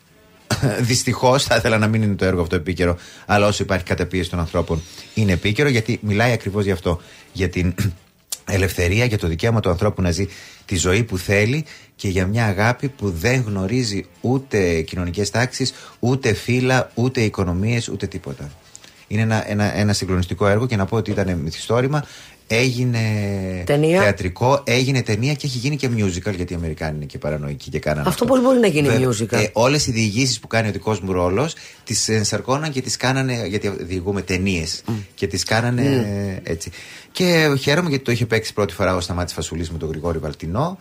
(coughs) Δυστυχώς θα ήθελα να μην είναι το έργο αυτό επίκαιρο, αλλά όσο υπάρχει καταπίεση των ανθρώπων είναι επίκαιρο γιατί μιλάει ακριβώς γι' αυτό. Για την (coughs) ελευθερία, για το δικαίωμα του ανθρώπου να ζει τη ζωή που θέλει και για μια αγάπη που δεν γνωρίζει ούτε κοινωνικές τάξεις, ούτε φύλλα, ούτε οικονομίες, ούτε τίποτα. Είναι ένα, ένα, ένα συγκλονιστικό έργο και να πω ότι ήταν μυθιστόρημα, έγινε Ταινία; θεατρικό, έγινε ταινία και έχει γίνει και musical γιατί οι Αμερικάνοι είναι και παρανοϊκοί και κάνανε Αυτό πώς μπορεί να γίνει Βε- musical? Ε, Όλες οι διηγήσεις που κάνει ο δικός μου ρόλος τις ενσαρκώναν και τις κάνανε. Γιατί διηγούμε ταινίες. Και τις κάνανε ε, έτσι. Και χαίρομαι γιατί το είχε παίξει πρώτη φορά ο Σταμάτης Φασουλής με τον Γρηγόρη Βαλτινό.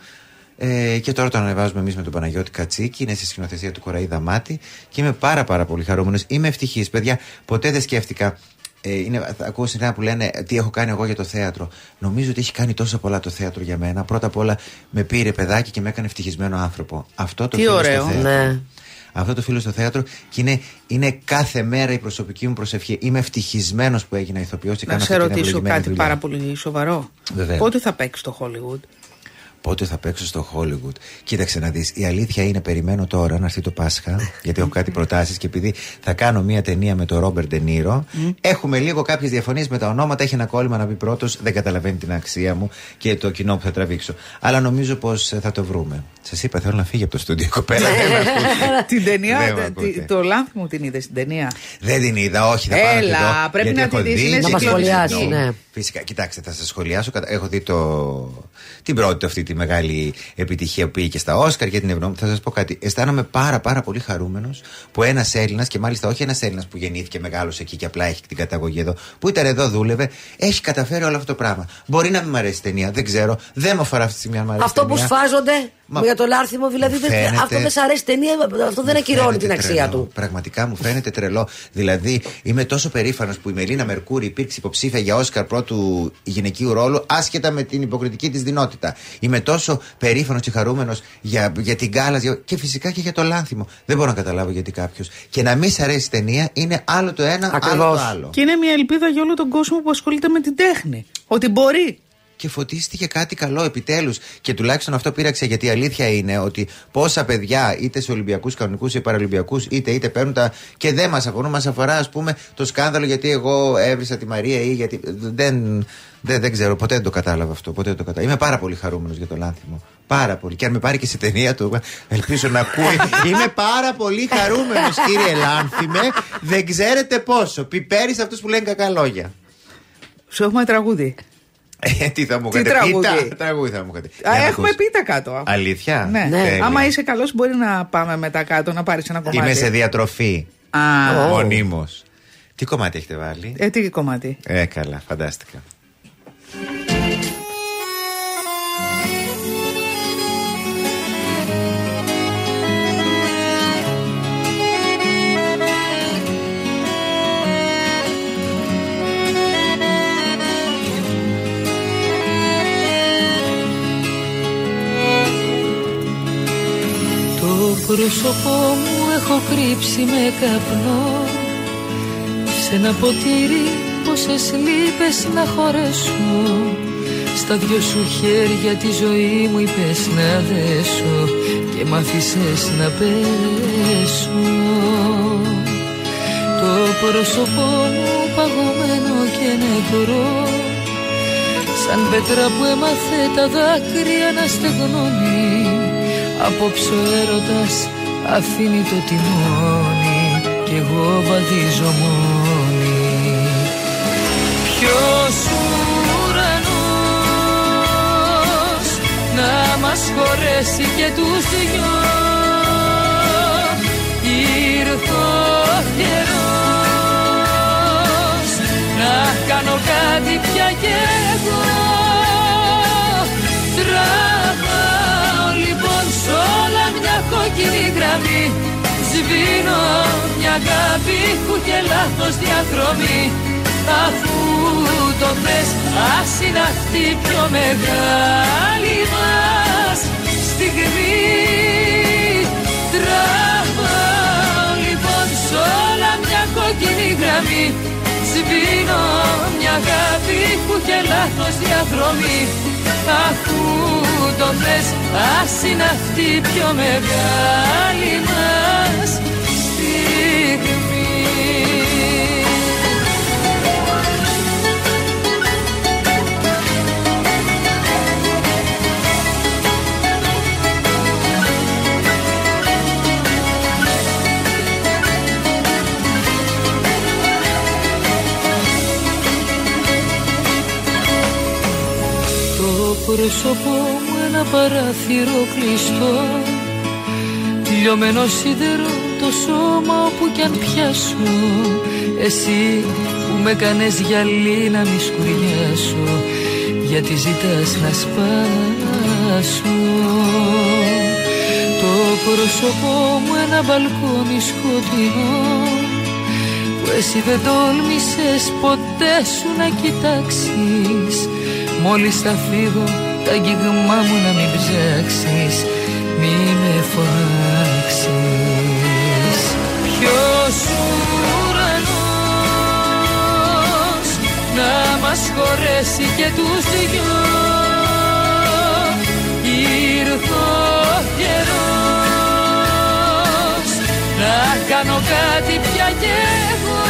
Ε, και τώρα το ανεβάζουμε εμείς με τον Παναγιώτη Κατσίκη. Είναι στη σκηνοθεσία του Κοραίδα Μάτι. Και είμαι πάρα πάρα πολύ χαρούμενος. Είμαι ευτυχής. Παιδιά, ποτέ δεν σκέφτηκα. Ε, είναι, θα ακούω συχνά που λένε τι έχω κάνει εγώ για το θέατρο. Νομίζω ότι έχει κάνει τόσο πολλά το θέατρο για μένα. Πρώτα απ' όλα με πήρε παιδάκι και με έκανε ευτυχισμένο άνθρωπο. Αυτό το Τι φίλο ωραίο. στο θέατρο. Ναι. Αυτό το φίλο στο θέατρο και είναι, είναι κάθε μέρα η προσωπική μου προσευχή. Είμαι ευτυχισμένος που έγινα ηθοποιός και Να κάνω σε αυτή την ρωτήσω ευλογημένη κάτι δουλειά. πάρα πολύ σοβαρό. Βεβαίως. Πότε θα παίξεις στο Hollywood; Πότε θα παίξω στο Hollywood. Κοίταξε να δεις. Η αλήθεια είναι, περιμένω τώρα να έρθει το Πάσχα, (laughs) γιατί έχω κάτι προτάσεις και επειδή θα κάνω μία ταινία με τον Ρόμπερ Ντενίρο. Έχουμε λίγο κάποιες διαφωνίες με τα ονόματα. Έχει ένα κόλλημα να μπει πρώτος, δεν καταλαβαίνει την αξία μου και το κοινό που θα τραβήξω. Αλλά νομίζω πως θα το βρούμε. Σας είπα, θέλω να φύγει από το στούντιο η κοπέλα. δεν με ακούτε. (laughs) την ταινία, Δεν με τε- ακούτε. τη- το λάθη μου την είδες στην ταινία; Δεν την είδα, όχι, θα πάω να τη Έλα, δω, πρέπει γιατί να τη έχω δεις, δει είναι την Να μας συγκλονιστική. σχολιάσεις, ναι. Φυσικά, κοιτάξτε, θα σας σχολιάσω. Κατα- Έχω δει το... την πρώτη αυτή τη μεγάλη επιτυχία που πήγε και στα Όσκαρ και την Ευνόμη. Θα σας πω κάτι. Αισθάνομαι πάρα πάρα πολύ χαρούμενος που ένας Έλληνας, και μάλιστα όχι ένας Έλληνας που γεννήθηκε μεγάλος εκεί και απλά έχει την καταγωγή εδώ, που ήταν εδώ, δούλευε, έχει καταφέρει όλο αυτό το πράγμα. Μπορεί να μην μου αρέσει η ταινία, δεν ξέρω. Δεν μου αφορά αυτή τη στιγμή αν μου αρέσει η Αυτό που ταινία. σφάζονται Μα- για το λάρθιμο, δηλαδή Μου δεν- φαίνεται- αυτό δεν σ' αρέσει ταινία, αυτό δεν Μου ακυρώνει φαίνεται την αξία τρελό. του. Πραγματικά μου φαίνεται τρελό. Δηλαδή, είμαι τόσο περήφανος που η Μελίνα Μερκούρη υπήρξε υποψήφια για Όσκαρ πρώτου γυναικείου ρόλου, άσχετα με την υποκριτική της δυνότητα. Είμαι τόσο περήφανος και χαρούμενος για, για την Γκάλα για- και φυσικά και για το λάνθιμο. Δεν μπορώ να καταλάβω γιατί κάποιος. Και να μην σ' αρέσει η ταινία είναι άλλο το ένα, άλλο Ακριβώς. το άλλο. Και είναι μια ελπίδα για όλο τον κόσμο που ασχολείται με την τέχνη. Ότι μπορεί. Και φωτίστηκε κάτι καλό επιτέλους. Και τουλάχιστον αυτό πείραξε γιατί η αλήθεια είναι ότι πόσα παιδιά είτε σε Ολυμπιακούς κανονικούς ή Παραλυμπιακού είτε είτε παίρνουν τα. και δεν μας αφορούν. Μας αφορά ας πούμε το σκάνδαλο γιατί εγώ έβρισα τη Μαρία ή γιατί. Δεν, δεν, δεν ξέρω, ποτέ δεν το κατάλαβα αυτό. Ποτέ δεν το κατάλαβα. Είμαι πάρα πολύ χαρούμενος για το λάνθιμο. Πάρα πολύ. Και αν με πάρει και σε ταινία του, ελπίζω να ακούει. Είμαι πάρα πολύ χαρούμενος, κύριε Λάνθιμε. Δεν ξέρετε πόσο. Πιπέρι αυτούς που λένε κακά λόγια. Σου έχουμε τραγούδι. Ε, τι θα μου Τι είχατε τραγούδι; Πίτα, τραγούδι θα μου είχατε. Α, Για να έχουμε ακούς. πίτα κάτω. Αλήθεια; Ναι. Ναι. Τέλεια. Άμα είσαι καλός, μπορεί να πάμε μετά κάτω να πάρεις ένα κομμάτι. Είμαι σε διατροφή. Α, Ω. Μονίμως. Τι κομμάτι έχετε βάλει; ε, τι κομμάτι; Ε, καλά, φαντάστηκα. Πρόσωπό μου έχω κρύψει με καπνό. Σε ένα ποτήρι πόσες λύπες να χωρέσω. Στα δυο σου χέρια τη ζωή μου είπες να δέσω Και μ' άφησες να πέσω. Το πρόσωπό μου παγωμένο και νεκρό Σαν πέτρα που έμαθε τα δάκρυα να στεγνώνει Απόψε ο έρωτας αφήνει το τιμόνι Κι εγώ βαδίζω μόνη Ποιος ουρανός να μας χωρέσει και τους δυο; Ήρθε ο καιρός να κάνω κάτι πια κι εγώ κόκκινη γραμμή. Σβήνω μια αγάπη που και λάθος διαδρομή. Αφού το θες ας είναι αυτή πιο μεγάλη μας στιγμή. Τραβάω λοιπόν σ' όλα μια κόκκινη γραμμή. Σβήνω μια αγάπη που και λάθος διαδρομή. Αφού το θες ας είναι αυτή πιο μεγάλη μας στιγμή. Το πρόσωπό μου ένα παράθυρο κλειστό. Λιωμένο σίδερο το σώμα όπου κι αν πιάσω. Εσύ που με κάνες γυαλί να μη σκουριάσω Γιατί ζητάς να σπάσω. Το πρόσωπό μου ένα μπαλκόνι σκοτεινό. Που εσύ δεν τόλμησες ποτέ σου να κοιτάξεις. Μόλις θα φύγω τα αγγίγμά μου να μην ψάξεις Μη με φωνάξεις Ποιος ουρανός να μας χωρέσει και τους δυο; Ήρθε ο καιρός να κάνω κάτι πια κι εγώ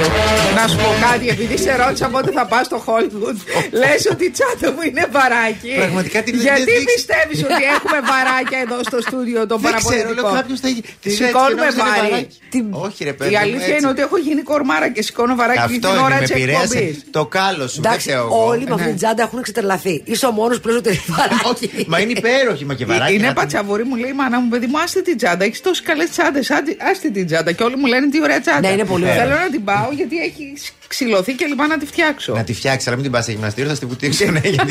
Radio. Να σου πω κάτι, επειδή σε ρώτησα πότε θα πας στο Hollywood, λες ότι η τσάντα μου είναι βαράκι. Πραγματικά την έχεις Γιατί δείξει. πιστεύεις ότι έχουμε βαράκια εδώ στο στούντιο των Δεν ξέρω, λέω παραπολιτικών. κάποιος θα έχει. τη Σηκώνουμε έτσι και νόμιζα είναι βάρη. βαράκι. Τι- Όχι, ρε παιδί. Η μου, αλήθεια έτσι. είναι ότι έχω γίνει κορμάρα και σηκώνω βαράκι Αυτό την είναι, ώρα με της επηρέασε εκπομπής. το κάλο σου. Δεν Εντάξει, ξέρω εγώ. όλοι με αυτή Ναι. την τσάντα έχουν εξετρελαθεί. Είσαι ο μόνος που λες ότι είναι (laughs) βαράκι. Μα είναι υπέροχη, μα και βαράκι. Είναι να την- πατσαβούρη, μου λέει η μάνα μου, παιδί μου, άστε την τσάντα. Έχεις τόσες καλές τσάντες. Άστε την τσάντα. Και όλοι μου λένε τι ωραία τσάντα. Ναι, είναι πολύ ωραία. Θέλω να την πάω γιατί έχει ξυλωθεί και λοιπά να τη φτιάξω. Να τη φτιάξεις, αλλά μην την πας σε γυμναστήριο, θα στη βουτήξω. ναι, γιατί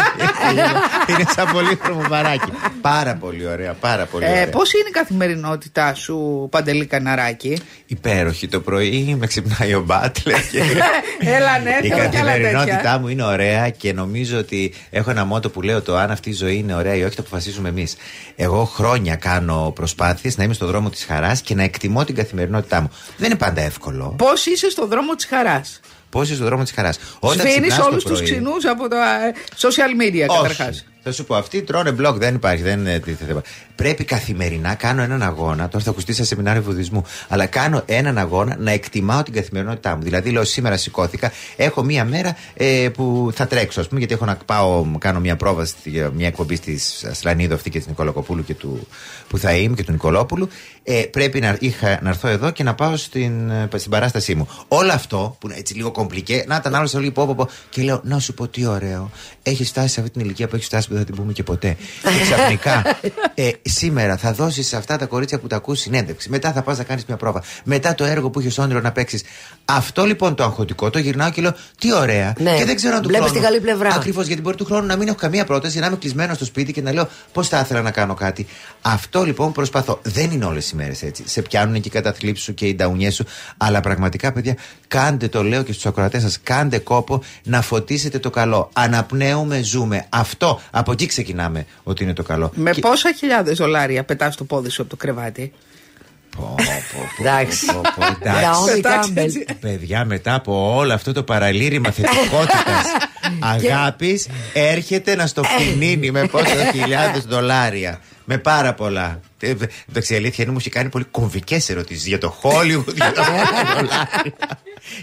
(laughs) είναι σαν πολύχρωμο βαράκι. Πάρα πολύ ωραία, πάρα πολύ Ε, ωραία. Πώς είναι η καθημερινότητά σου, Παντελή Καναράκη; Υπέροχη το πρωί, με ξυπνάει ο Μπάτλερ. Και... (laughs) Έλα, ναι, η θέλω κι άλλα καθημερινότητά τέτοια. μου είναι ωραία και νομίζω ότι έχω ένα μότο που λέω το αν αυτή η ζωή είναι ωραία ή όχι, το αποφασίζουμε εμείς. Εγώ χρόνια κάνω προσπάθειες να είμαι στο δρόμο της χαράς και να εκτιμώ την καθημερινότητά μου. Δεν είναι πάντα εύκολο. Πώς είσαι στο δρόμο της χαράς; Πώ είσαι στο δρόμο της χαράς. Σβήνεις όλους τους ξινούς από τα ε, social media καταρχάς. Όχι. Θα σου πω, αυτοί τρώνε μπλοκ, δεν υπάρχει. Δεν είναι τίθεται. Πρέπει καθημερινά κάνω έναν αγώνα. Τώρα θα ακουστεί σε σεμινάριο βουδισμού. Αλλά κάνω έναν αγώνα να εκτιμάω την καθημερινότητά μου. Δηλαδή, λέω σήμερα σηκώθηκα, έχω μία μέρα ε, που θα τρέξω, ας πούμε, γιατί έχω να πάω, κάνω μία πρόβα, στη- μια εκπομπή στη Σλανίδο αυτή και της Νικολακοπούλου και του που θα είμαι και του Νικολόπουλου. Ε, πρέπει να, είχα, να έρθω εδώ και να πάω στην, ε, στην παράστασή μου. Όλο αυτό που είναι έτσι λίγο κομπλικέ, να ήταν άλλος όλοι πω, πω, πω, και λέω να σου πω τι ωραίο. Έχει φτάσει σε αυτή την ηλικία που έχει φτάσει που δεν θα την πούμε και ποτέ. Και ξαφνικά ε, σήμερα θα δώσεις σε αυτά τα κορίτσια που τα ακούς συνέντευξη. Μετά θα πας να κάνεις μια πρόβα. Μετά το έργο που έχεις όνειρο να παίξεις. Αυτό λοιπόν το αγχωτικό το γυρνάω και λέω τι ωραία. Ναι. Και δεν ξέρω αν του Βλέπεις χρόνου. την καλή πλευρά. Ακριβώς γιατί μπορεί του χρόνου να μην έχω καμία πρόταση, να είμαι κλεισμένος στο σπίτι και να λέω πώς θα ήθελα να κάνω κάτι. Αυτό λοιπόν προσπαθώ. Δεν είναι όλες οι μέρες έτσι. Σε πιάνουν και οι καταθλίψεις σου και οι νταουνιές σου. Αλλά πραγματικά, παιδιά, κάντε το λέω και στους ακροατές σας, κάντε κόπο να φωτίσετε το καλό. Αναπνέουμε, ζούμε. Αυτό, από εκεί ξεκινάμε ότι είναι το καλό. Με Και- πόσα χιλιάδες δολάρια πετάς το πόδι σου από το κρεβάτι; Πω, πω, πω, Εντάξει. πω, πω, εντάξει. Naomi Πετάξεις Campbell. έτσι. Παιδιά, μετά από όλο αυτό το παραλήρημα θετικότητας, (laughs) αγάπης, έρχεται να στο φτηνίνει με πόσα χιλιάδες δολάρια. Με πάρα πολλά. Ε, Εντάξει, η αλήθεια είναι μου έχει κάνει πολύ κομβικές ερωτήσεις για το Hollywood, για το (laughs) δολάρια,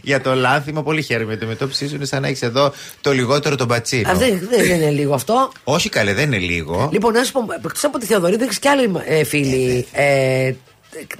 για το λάθημα. Πολύ χαίρομαι. Η αντιμετώπιση σου είναι σαν να έχεις εδώ το λιγότερο τον πατσίνο. Α, Δεν δεν είναι λίγο αυτό. Όχι καλέ, δεν είναι λίγο. Λοιπόν, να σου πω, εκτός από τη Θεοδωρή, δεν έχεις κι άλλη ε, φίλη ε,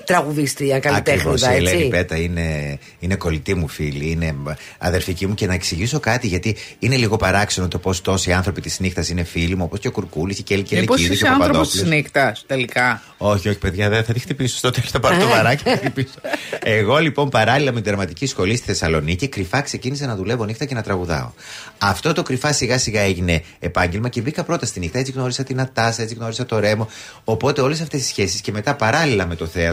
τραγουδίστρια, Ακριβώς, καλλιτέχνηδα, η Ελένη έτσι. Πέτα είναι, είναι κολλητή μου φίλη, είναι αδερφική μου και να εξηγήσω κάτι γιατί είναι λίγο παράξενο το πώς τόσοι άνθρωποι της νύχτας είναι φίλοι μου, όπως και ο Κουρκούλης και η Κέλη Μήπω Κελεκίδη και είσαι ο άνθρωπος της Παπαδόπουλος. νύχτας τελικά; Όχι, όχι, παιδιά, δεν θα τη χτυπήσω στο τέλος. Θα πάρω το βαράκι και θα χτυπήσω. Εγώ λοιπόν παράλληλα με την τερματική σχολή στη Θεσσαλονίκη κρυφά ξεκίνησα να δουλεύω νύχτα και να τραγουδάω. Αυτό το κρυφά σιγά σιγά έγινε επάγγελμα και μπήκα πρώτα στη νύχτα. Έτσι γνώρισα την Ατάσα, έτσι γνώρισα το Ρέμο. Οπότε όλες αυτές τι σχέσεις και μετά παράλληλα με το θέατρο,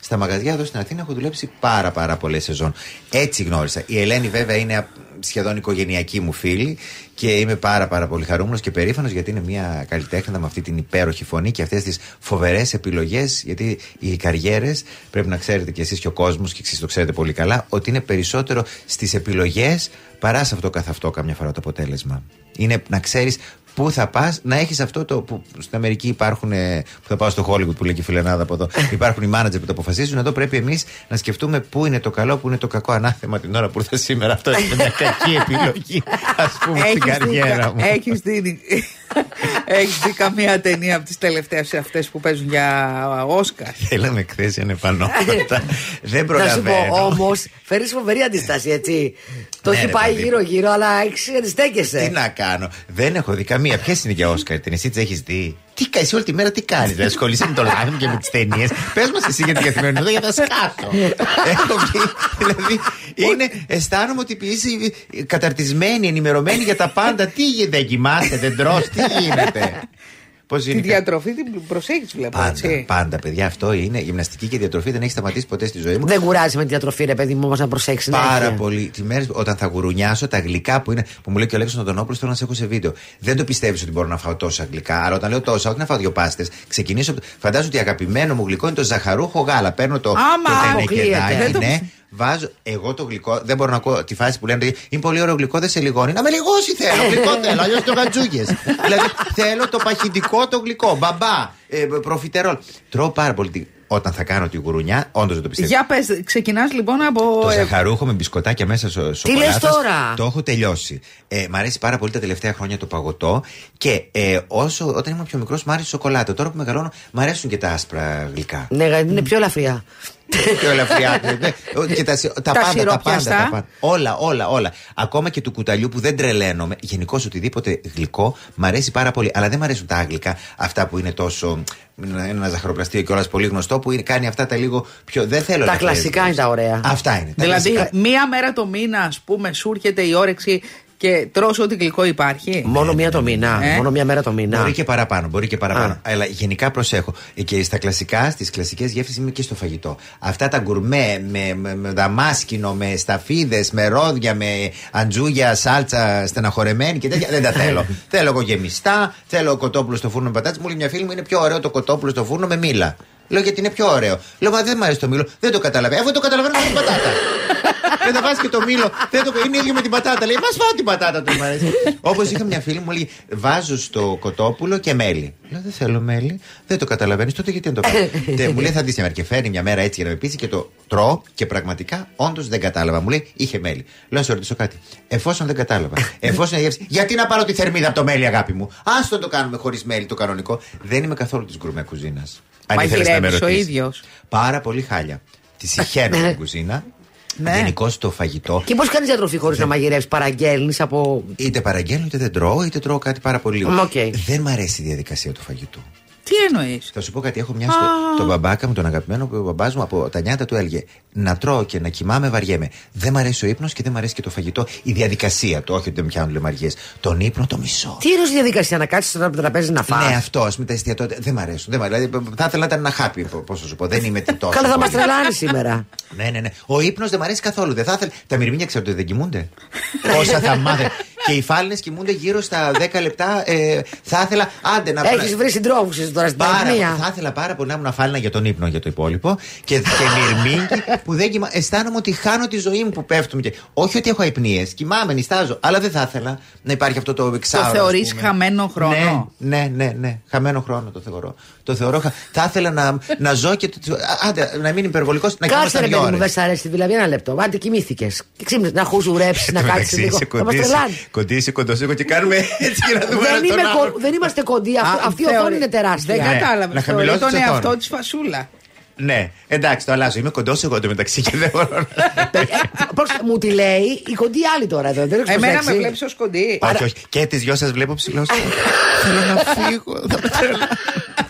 στα μαγαζιά εδώ στην Αθήνα έχω δουλέψει πάρα πάρα πολλές σεζόν. Έτσι γνώρισα. Η Ελένη βέβαια είναι α, σχεδόν οικογενειακή μου φίλη και είμαι πάρα πάρα πολύ χαρούμενος και περήφανος γιατί είναι μια καλλιτέχνη με αυτή την υπέροχη φωνή και αυτές τις φοβερές επιλογές. Γιατί οι καριέρες πρέπει να ξέρετε κι εσείς και ο κόσμος, και εσείς το ξέρετε πολύ καλά, ότι είναι περισσότερο στις επιλογές παρά σε αυτό καθ' αυτό καμιά φορά το αποτέλεσμα. Είναι να ξέρεις πού θα πας, να έχεις αυτό το που στην Αμερική υπάρχουν. ε, που θα πάω στο Hollywood που λέει και η φιλενάδα από εδώ. (laughs) υπάρχουν οι μάνατζερ που το αποφασίζουν. Εδώ πρέπει εμείς να σκεφτούμε πού είναι το καλό, πού είναι το κακό ανάθεμα την ώρα που ήρθα σήμερα. Αυτό είναι μια κακή επιλογή, ας πούμε, στην καριέρα μου. Έχεις δει, έχεις δει καμία ταινία από τις τελευταίες αυτές που παίζουν για Όσκαρ; Θέλαμε εκθέσει ανεπανόματα. (laughs) Δεν Να σου πω προλαβαίνω. όμως, φέρεις φοβερή αντίσταση, έτσι. Το Ναι, έχει ρε, πάει παιδί. γύρω-γύρω, αλλά έχει Τι αντιστέκεσαι. να κάνω. Δεν έχω δει καμία. Ποιες είναι για Όσκαρ την εσύ τις έχεις δει; Τι κάνει όλη τη μέρα, τι κάνεις. Δεν ασχολείσαι με το λάθος και με τις ταινίες. Πες μας εσύ για την καθημερινότητα για τα σκάτω. έχω βγει. Δηλαδή, είναι, αισθάνομαι ότι είσαι καταρτισμένη, ενημερωμένη για τα πάντα. Τι γίνεται, δεν κοιμάσαι, δεν τρώ, τι γίνεται; Πώς Τη είναι; διατροφή την προσέχεις βλέπω Πάντα, έτσι. πάντα, παιδιά, αυτό είναι. Γυμναστική και διατροφή δεν έχει σταματήσει ποτέ στη ζωή μου. Δεν κουράζει με τη διατροφή, ρε παιδί μου, όμως να προσέξεις. Πάρα πολύ. Τι μέρε όταν θα γουρουνιάσω τα γλυκά που είναι. που μου λέει και ο Αλέξο Αντωνόπουλο, θέλω να σε έχω σε βίντεο. Δεν το πιστεύεις ότι μπορώ να φάω τόσα γλυκά. Αλλά όταν λέω τόσα, όχι να φάω δύο πάστες. Ξεκινήσω. από το- Φαντάζομαι ότι αγαπημένο μου γλυκό είναι το ζαχαρούχο γάλα. Παίρνω το. Άμα, το αποκλείεται. τενεκεδάκι, Δεν το ναι. Πιστεύω. Βάζω εγώ το γλυκό. Δεν μπορώ να ακούω τη φάση που λένε Είναι πολύ ωραίο γλυκό, δεν σε λιγώνει. Να με λιγώσει θέλω. Γλυκό θέλω. Αλλιώς το γατζούγε. δηλαδή θέλω το παχυντικό το γλυκό. Μπαμπά. Ε, προφιτερόλ. Τρώω πάρα πολύ. τη- Όταν θα κάνω τη γουρουνιά, όντως δεν το πιστεύω. Για πες, ξεκινάς λοιπόν από... Το ε, ζαχαρούχο με μπισκοτάκια μέσα στο σοκολάτας, λες τώρα; Το έχω τελειώσει. Ε, μ' αρέσει πάρα πολύ τα τελευταία χρόνια το παγωτό και ε, όσο, όταν ήμουν πιο μικρός μου άρεσε η σοκολάτα. Τώρα που μεγαλώνω μ' αρέσουν και τα άσπρα γλυκά. Ναι, είναι πιο ελαφριά. Πιο ελαφριά. ναι, ναι. και τα, τα, Τα πάντα, τα σιροπιαστά. πάντα, τα πάντα. Όλα, όλα, όλα. Ακόμα και του κουταλιού που δεν τρελαίνομαι. Γενικώ οτιδήποτε γλυκό μ' αρέσει πάρα πολύ. Αλλά δεν μ' αρέσουν τα άγγλικα. Αυτά που είναι τόσο. είναι Ένα ζαχαροπλαστείο κιόλας πολύ γνωστό που είναι, κάνει αυτά τα λίγο πιο. Δεν θέλω Τα ελαφριές κλασικά γεύσεις. είναι τα ωραία. Αυτά είναι. τα Δηλαδή, κλασικά. μία μέρα το μήνα, ας πούμε, σου έρχεται η όρεξη και τρως ό,τι γλυκό υπάρχει. Μόνο μία το μήνα. Ε; Μόνο μία μέρα το μήνα. Μπορεί και παραπάνω, μπορεί και παραπάνω. Α. Αλλά γενικά προσέχω. Ε, Και στα κλασικά, στις κλασικές γεύσεις είμαι και στο φαγητό. Αυτά τα γκουρμέ με, με, με δαμάσκινο, με σταφίδες, με ρόδια, με αντζούγια, σάλτσα στεναχωρεμένη και τέτοια. δεν τα θέλω. (laughs) θέλω εγώ γεμιστά, θέλω κοτόπουλο στο φούρνο με πατάτες. Μου λέει μια φίλη μου είναι πιο ωραίο το κοτόπουλο στο φούρνο με μήλα. Λέω γιατί είναι πιο ωραίο. Λέω μα δεν μου αρέσει το μήλο. Δεν το καταλαβαίνω. Αφού το καταλαβαίνω με την πατάτα. (laughs) Δεν θα βάζει και το μήλο. Δεν το... Είναι ίδιο με την πατάτα. Λέει, μας φάω την πατάτα του, μου αρέσει. Όπως είχα μια φίλη μου, λέει, βάζω στο κοτόπουλο και μέλι. Λέω, δεν θέλω μέλι. Δεν το καταλαβαίνεις. Τότε γιατί δεν το πάω. (laughs) Τε, μου λέει, θα δεις μια μέρα. Και φέρνει μια μέρα έτσι για να με πείσει και το τρώω και πραγματικά όντως δεν κατάλαβα. Μου λέει, είχε μέλι. Λέω, να σε ρωτήσω κάτι. Εφόσον δεν κατάλαβα, (laughs) εφόσον είναι γεύση, γιατί να πάρω τη θερμίδα από το μέλι, αγάπη μου; Α το το κάνουμε χωρίς μέλι το κανονικό. Δεν είμαι καθόλου της γκουρμέ κουζίνας. Αν ήθελες να με Μαγειρεύεις ο ρωτήσεις. ίδιος. Πάρα πολύ χάλια. Τη σιχαίνομαι την κουζίνα. Ναι. Γενικώς το φαγητό. Και πώς κάνεις διατροφή χωρίς να μαγειρεύει, παραγγέλνεις από. Είτε παραγγέλνω είτε δεν τρώω, είτε τρώω κάτι πάρα πολύ λίγο. Μ, οκ. Δεν μ' αρέσει η διαδικασία του φαγητού. Τι εννοείς; Θα σου πω κάτι. Έχω μια στο. Τον μπαμπάκα μου, τον αγαπημένο που ο μπαμπάς μου από τα νιάτα του έλεγε Να τρώω και να κοιμάμαι βαριέμαι. Δεν μ' αρέσει ο ύπνος και δεν μ' αρέσει και το φαγητό. Η διαδικασία του, όχι ότι δεν με πιάνουν λεμαριές. Τον ύπνο το μισό. Τι είδους διαδικασία να κάτσεις τώρα από το τραπέζι να φας; Ναι, αυτό, ας πούμε τα εστιατόρια. Δεν μ' αρέσουν. Δεν μ' αρέσουν. Δηλαδή, θα ήθελα να ήταν ένα χάπι, πώς θα σου πω. Δεν είμαι τι τόσο. Καλά, θα μας πολύ. τρελάνεις σήμερα. Ναι, ναι, ναι. Ο ύπνος δεν μ' αρέσει καθόλου. Δεν θα ήθελα. Τα μυρμήνια ξέρετε ότι δεν κοιμούνται. Όσα θα μάθετε. Και οι φάλαινες κοιμούνται γύρω στα 10 λεπτά. Ε, θα ήθελα. Άντε να Έχεις βρει συντρόφους εσύ τώρα στην Πάρα, Παναγία. θα ήθελα πάρα πολύ να ήμουν αφάλινα για τον ύπνο για το υπόλοιπο και, και μυρμήγκι που δεν κοιμά. Αισθάνομαι ότι χάνω τη ζωή μου που πέφτουν. Και... Όχι ότι έχω αϊπνίες, κοιμάμαι, νιστάζω. Αλλά δεν θα ήθελα να υπάρχει αυτό το Το εξάωρος. θεωρείς ας πούμε. χαμένο χρόνο. Ναι, ναι, ναι, ναι. Χαμένο χρόνο το θεωρώ. Το θεωρώ. χα- Θα ήθελα να, να ζω και. το- Άντε, να μην είμαι υπερβολικός, να Κάτσε κοιμάσταν ρε δύο παιδί μου, ώρες. δεν σ' αρέσει τη Βιλαβία ένα λεπτό. Άντε κοιμήθηκες. Και ξύπνησες να χουζουρέψει, να Εν τω κάτσεις μεταξύ, λίγο. είσαι Θα μας κοντής, είσαι- τρελάνεις. Κοντής, είσαι κοντοσύγκο και κάνουμε έτσι και να δούμε Δεν, ένα είμαι τον κο- άλλο. δεν είμαστε κοντοί. Α, Αυτή, αυτή η θεωρεί- οθόνη είναι τεράστια. Δεν Ναι, κατάλαβε. να Θεωρεί χαμηλώσεις τον τις εαυτό οθόνες. της φασούλα. Ναι, εντάξει, το αλλάζω. Είμαι κοντός εγώ εντωμεταξύ και δεν μπορώ να. Ε, πρόσεξε, Μου τη λέει; Η κοντή άλλη τώρα εδώ. Δεν έχεις Εμένα με προσέξει. βλέπεις ως κοντή. Όχι, όχι. Και τις δυο σας βλέπω ψηλός. Θέλω να φύγω. Θα με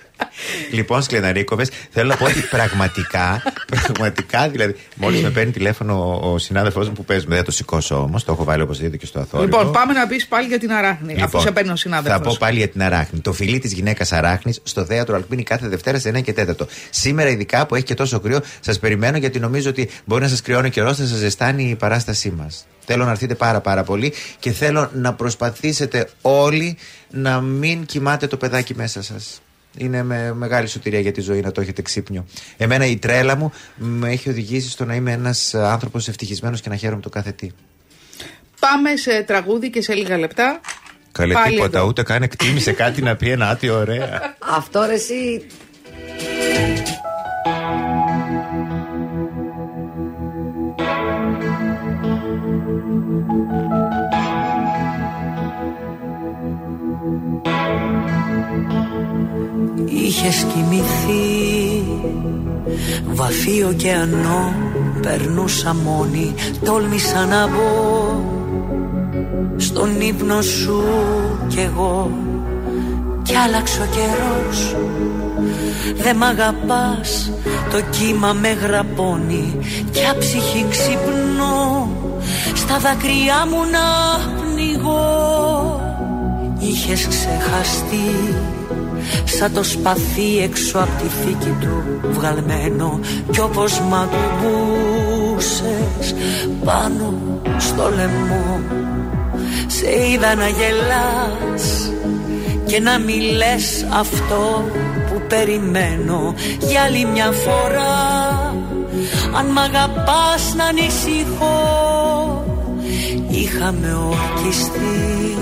Λοιπόν, Σκλεναρίκοβες, θέλω να πω ότι πραγματικά, πραγματικά δηλαδή, μόλις με παίρνει τηλέφωνο ο, ο συνάδελφός μου που παίζουμε, δεν θα το σηκώσω όμως, το έχω βάλει οπωσδήποτε και στο αθόρυβο. Λοιπόν, πάμε να πεις πάλι για την αράχνη. αφού Λοιπόν, σε παίρνει ο Θα πω συνάδελφο. πάλι για την αράχνη. Το φιλί της γυναίκας αράχνης στο θέατρο Αλκμίνη κάθε Δευτέρα σε 9 και 4. Σήμερα, ειδικά που έχει και τόσο κρύο, σας περιμένω γιατί νομίζω ότι μπορεί να σας κρυώνει ο καιρός, θα σας ζεστάνει η παράστασή μας. Θέλω να έρθετε πάρα πάρα πολύ και θέλω να προσπαθήσετε όλοι να μην κοιμάτε το παιδάκι μέσα σας. Είναι με μεγάλη σωτηρία για τη ζωή να το έχετε ξύπνιο. Εμένα η τρέλα μου με έχει οδηγήσει στο να είμαι ένας άνθρωπος ευτυχισμένος και να χαίρομαι το κάθε τι. Πάμε σε τραγούδι και σε λίγα λεπτά. Καλέ Πάλι τίποτα, εδώ. ούτε καν εκτίμησε κάτι να πει ένα άτιο ωραία. Αυτό ρε εσύ. Είχες κοιμηθεί Βαθύ ωκεανό Περνούσα μόνη Τόλμησα να μπω Στον ύπνο σου κι εγώ. Κι άλλαξε ο καιρός Δε μ' αγαπάς Το κύμα με γραπώνει. Κι ψυχή ξυπνώ Στα δάκρυά μου να πνιγώ. Είχες ξεχαστεί Σαν το σπαθί έξω από τη θήκη του βγαλμένο. Κι όπως μ' ακουμπούσες πάνω στο λαιμό Σε είδα να γελάς και να μη λες αυτό που περιμένω. Για άλλη μια φορά αν μ' αγαπάς να ανησυχώ Είχαμε ορκιστεί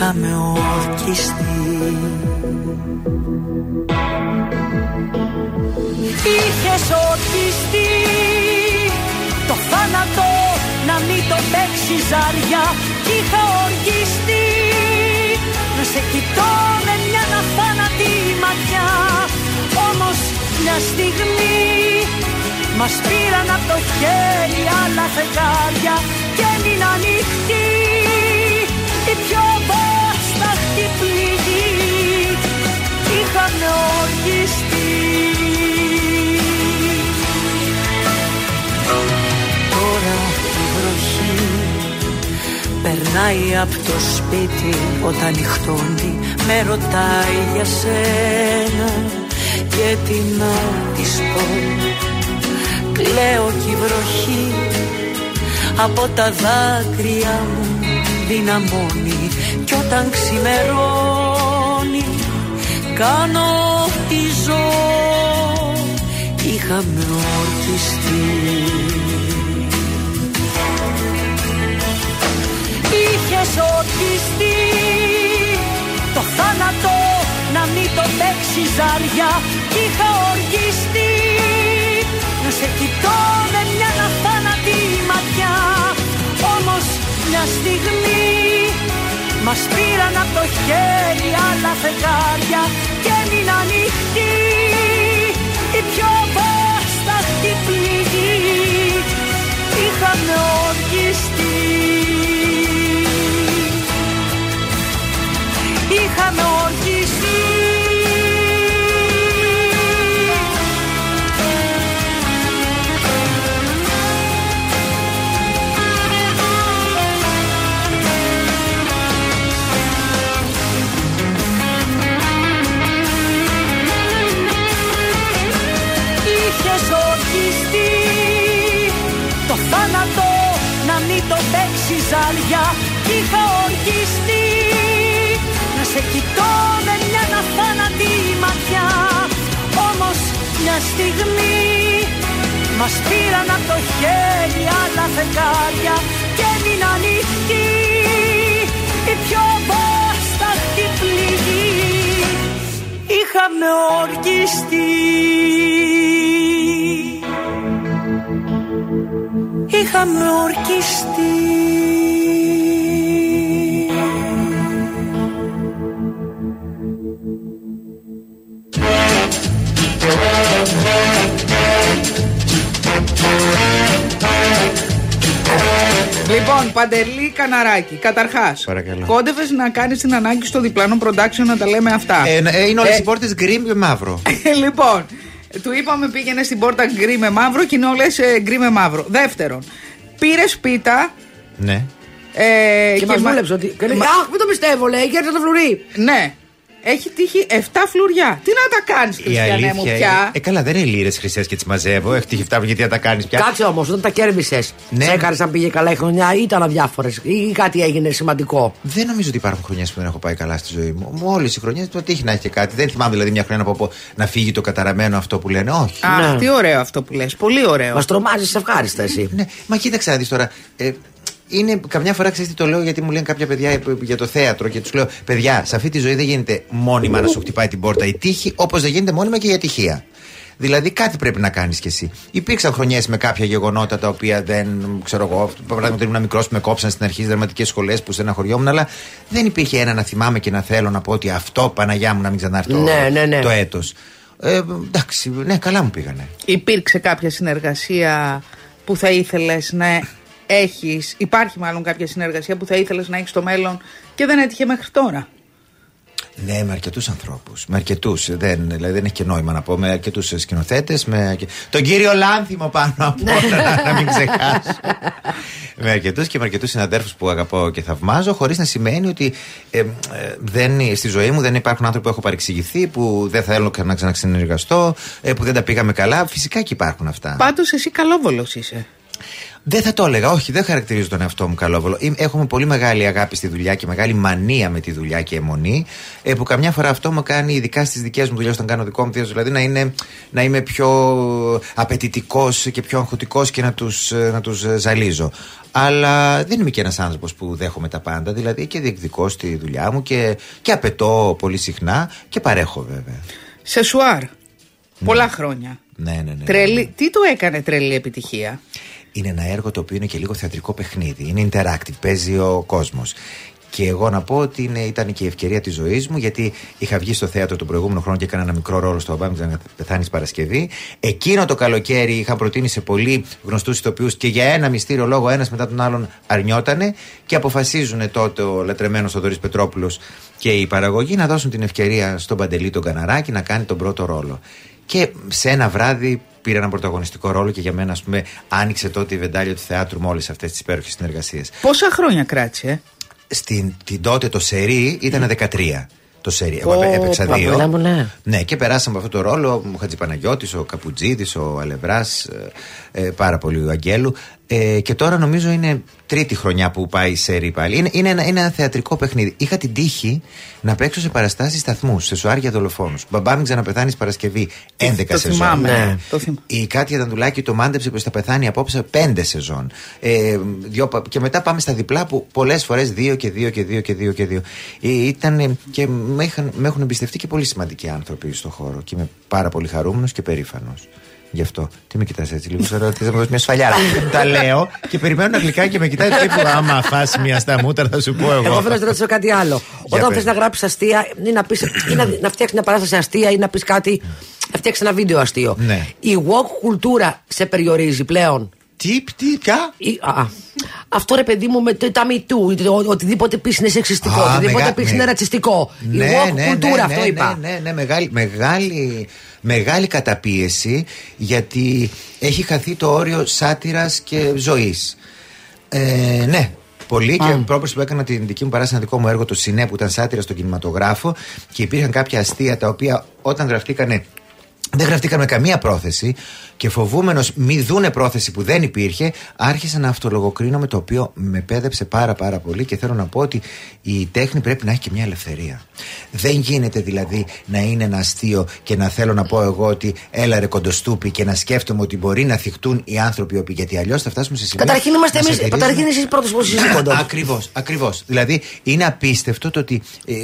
είχαμε ορκιστεί Είχες ορκιστεί το θάνατο να μην το παίξει ζάρια. Κι είχα ορκιστεί να σε κοιτώ με μια αθάνατη ματιά. Όμως μια στιγμή μας πήραν από το χέρι άλλα φεγγάρια. Και έμεινε ανοιχτή βάσταχτη πληγή είχαμε ορκιστεί Τώρα η βροχή περνάει από το σπίτι όταν νυχτώνει με ρωτάει για σένα και τι να της πω κλαίω κι η βροχή από τα δάκρυα μου δυναμώνει κι όταν ξημερώνει κάνω τη ζω. Είχαμε ορκιστεί Είχες ορκιστεί το θάνατο να μην το παίξει ζάρια. Κι είχα ορκιστεί χέρι άλλα φεγγάρια και έμεινε ανοιχτή η πιο βάσταχτη πληγή είχαμε ορκιστεί είχαμε ορκιστεί ζάρια Κι είχα ορκιστεί να σε κοιτώ με μια αθάνατη ματιά. Όμως μια στιγμή μας πήραν από το χέρι άλλα φεγγάρια και έμεινε ανοιχτή. Η πιο βάσταχτη πληγή είχαμε ορκιστεί είχαμε ορκιστεί Λοιπόν, Παντελή Καναράκη, καταρχάς. Παρακαλώ. Κόντευες να κάνεις την ανάγκη στο διπλανό production να τα λέμε αυτά. Ε, ε, είναι όλες Ε, οι πόρτες γκρι με μαύρο. λοιπόν, του είπαμε πήγαινε στην πόρτα γκρι με μαύρο και είναι όλες γκρι με μαύρο. Δεύτερον, πήρες πίτα. ναι. Ε, Και μας μα- δούλεψε ότι. μα- Αχ, μην το πιστεύω, λέει, κέρδισε το φλουρί. Ναι. Έχει τύχει 7 φλουριά. Τι να τα κάνεις, Η Χριστιανέ μου, αλήθεια πια; είναι. Ε, καλά, δεν είναι λίρες χρυσές και τις μαζεύω. Έχει τύχει αυτά γιατί να τα κάνεις πια; Κάτσε όμως, όταν τα κέρδισε, Ναι. σε έκανε αν πήγε καλά η χρονιά ή ήταν αδιάφορες ή κάτι έγινε σημαντικό; Δεν νομίζω ότι υπάρχουν χρονιές που δεν έχω πάει καλά στη ζωή μου. Όλες οι χρονιές το τύχει να έχει και κάτι. Δεν θυμάμαι δηλαδή μια χρονιά να πω πω να φύγει το καταραμένο αυτό που λένε. Όχι. Αχ, Ναι. τι ωραίο αυτό που λες. Πολύ ωραίο. Μας τρομάζεις ευχάριστα εσύ. Ναι, μα κοίταξε να δεις τώρα. Ε, είναι καμιά φορά ξέρεις τι το λέω γιατί μου λένε κάποια παιδιά ε, για το θέατρο και τους λέω: Παιδιά, σε αυτή τη ζωή δεν γίνεται μόνιμα να σου χτυπάει την πόρτα η τύχη, όπως δεν γίνεται μόνιμα και η ατυχία. Δηλαδή κάτι πρέπει να κάνεις κι εσύ. Υπήρξαν χρονιές με κάποια γεγονότα τα οποία δεν ξέρω εγώ. Παραδείγματο ήμουν μικρός που με κόψαν στην αρχή στις δραματικές σχολές που στεναχωριόμουν, αλλά δεν υπήρχε ένα να θυμάμαι και να θέλω να πω ότι αυτό Παναγιά μου να μην ξανάρθει το, Ναι, ναι, ναι. το έτος. Ε, εντάξει, ναι, καλά μου πήγανε. Υπήρξε κάποια συνεργασία που θα ήθελες να έχεις. Υπάρχει μάλλον κάποια συνεργασία που θα ήθελες να έχεις στο μέλλον και δεν έτυχε μέχρι τώρα; Ναι, με αρκετούς ανθρώπους. Με αρκετούς. Δεν, δηλαδή δεν έχει και νόημα να πω. Με αρκετούς σκηνοθέτες. Με... αρκε- Τον κύριο Λάνθιμο πάνω από όλα, (laughs) να, να μην ξεχάσω. με αρκετούς και με αρκετούς συναδέρφους που αγαπώ και θαυμάζω, χωρίς να σημαίνει ότι ε, ε, δεν, στη ζωή μου δεν υπάρχουν άνθρωποι που έχω παρεξηγηθεί, που δεν θέλω να ξαναξυνεργαστώ, ε, που δεν τα πήγαμε καλά. Φυσικά και υπάρχουν αυτά. Πάντως εσύ καλόβολος είσαι. Δεν θα το έλεγα, όχι, δεν χαρακτηρίζω τον εαυτό μου καλόβολο. Είμαι- Έχουμε πολύ μεγάλη αγάπη στη δουλειά και μεγάλη μανία με τη δουλειά και αιμονή, ε, που καμιά φορά αυτό μου κάνει, ειδικά στις δικές μου δουλειές, όταν κάνω δικό μου θείο, δηλαδή να, είναι, να είμαι πιο απαιτητικός και πιο αγχωτικός και να τους να τους ζαλίζω. Αλλά δεν είμαι και ένας άνθρωπος που δέχομαι τα πάντα, δηλαδή και διεκδικώ στη δουλειά μου και, και απαιτώ πολύ συχνά και παρέχω βέβαια. Σε σουάρ. Πολλά χρόνια. Ναι, ναι, ναι. Τρελή. Τι του έκανε τρελή επιτυχία; Είναι ένα έργο το οποίο είναι και λίγο θεατρικό παιχνίδι. Είναι interactive, παίζει ο κόσμος. Και εγώ να πω ότι είναι, ήταν και η ευκαιρία της ζωής μου, γιατί είχα βγει στο θέατρο τον προηγούμενο χρόνο και έκανα ένα μικρό ρόλο στο Ομπάμι να πεθάνεις Παρασκευή. Εκείνο το καλοκαίρι είχα προτείνει σε πολύ γνωστούς ηθοποιούς και για ένα μυστήριο λόγο ένας μετά τον άλλον αρνιότανε και αποφασίζουν τότε ο λατρεμένο Θοδωρής Πετρόπουλος και η παραγωγή να δώσουν την ευκαιρία στον Παντελή τον Καναράκη να κάνει τον πρώτο ρόλο. Και σε ένα βράδυ πήρε έναν πρωταγωνιστικό ρόλο και για μένα, ας πούμε, άνοιξε τότε η βεντάλια του θεάτρου με όλες αυτές τις υπέροχες συνεργασίες. Πόσα χρόνια κράτησε. ε; Στην την τότε το σερί ήταν 13. Το σερί. Εγώ Πω, έπαιξα πω, δύο. πολλά μου, ναι. Ναι, και περάσαμε από αυτό το ρόλο. Ο Χατζηπαναγιώτης, ο Καπουτζίδη, ο Αλευράς, ε, ε, πάρα πολύ ο Αγγέλου. Ε, και τώρα νομίζω είναι τρίτη χρονιά που πάει η σερί πάλι. Είναι, είναι, ένα, είναι ένα θεατρικό παιχνίδι. Είχα την τύχη να παίξω σε παραστάσεις σταθμούς, σε σουάρια δολοφόνους. Μπαμπά μην ξαναπεθάνεις Παρασκευή 11 το σεζόν. θυμάμαι. Ναι. Το θυμάμαι. Η Κάτια Δαντουλάκη το μάντεψε που θα πεθάνει απόψε πέντε σεζόν. Ε, δυο, πα- και μετά πάμε στα διπλά που πολλές φορές δύο και δύο και δύο και δύο και δύο. Ε, ήταν, ε, και με, είχαν, με έχουν εμπιστευτεί και πολύ σημαντικοί άνθρωποι στον χώρο. Και είμαι πάρα πολύ χαρούμενος και περήφανος. Γι' αυτό. Τι με κοιτάς έτσι, λίγο σαν ότι θα μου δώσεις μια σφαλιάρα. (laughs) Τα λέω και περιμένω να γλυκά και με κοιτάει τύπου. Άμα φας μια στα μούτρα, θα σου πω εγώ. Εγώ θέλω να σε ρωτήσω κάτι άλλο. Όταν πες. θες να γράψεις αστεία ή να, πεις, ή να, να φτιάξεις μια παράσταση αστεία ή να πεις κάτι Θα φτιάξεις ένα βίντεο αστείο. Ναι. Η woke κουλτούρα σε περιορίζει πλέον; Τι, τι, ποια. Ή- α, α. Αυτό ρε παιδί μου με το- τα μητού, οτιδήποτε πεις είναι σεξιστικό, Α, οτιδήποτε μεγα- πεις με- είναι ρατσιστικό. Η Ναι, woke ναι, κουλτούρα, ναι, αυτό ναι, είπα. Ναι, ναι, ναι, μεγάλη, μεγάλη, μεγάλη καταπίεση γιατί έχει χαθεί το όριο σάτυρας και ζωής. Ε, ναι, πολύ και πρόπερση που έκανα την δική μου παράσταση, ένα δικό μου έργο, το Σινέ, που ήταν σάτυρα στον κινηματογράφο και υπήρχαν κάποια αστεία τα οποία όταν γραφτήκανε δεν γραφτήκαν με καμία πρόθεση και φοβούμενος μη δούνε πρόθεση που δεν υπήρχε, άρχισα να αυτολογοκρίνω με το οποίο με πέδεψε πάρα πάρα πολύ και θέλω να πω ότι η τέχνη πρέπει να έχει και μια ελευθερία. Δεν γίνεται δηλαδή να είναι ένα αστείο και να θέλω να πω εγώ ότι έλα ρε κοντοστούπι και να σκέφτομαι ότι μπορεί να θυχτούν οι άνθρωποι όποιοι, γιατί αλλιώς θα φτάσουμε σε σημείο. Καταρχήν είμαστε να εμεί. σατυρίζουμε- Καταρχήν εσείς πρώτο που εσεί κοντό. Ακριβώς, ακριβώς. Δηλαδή είναι απίστευτο το ότι ε,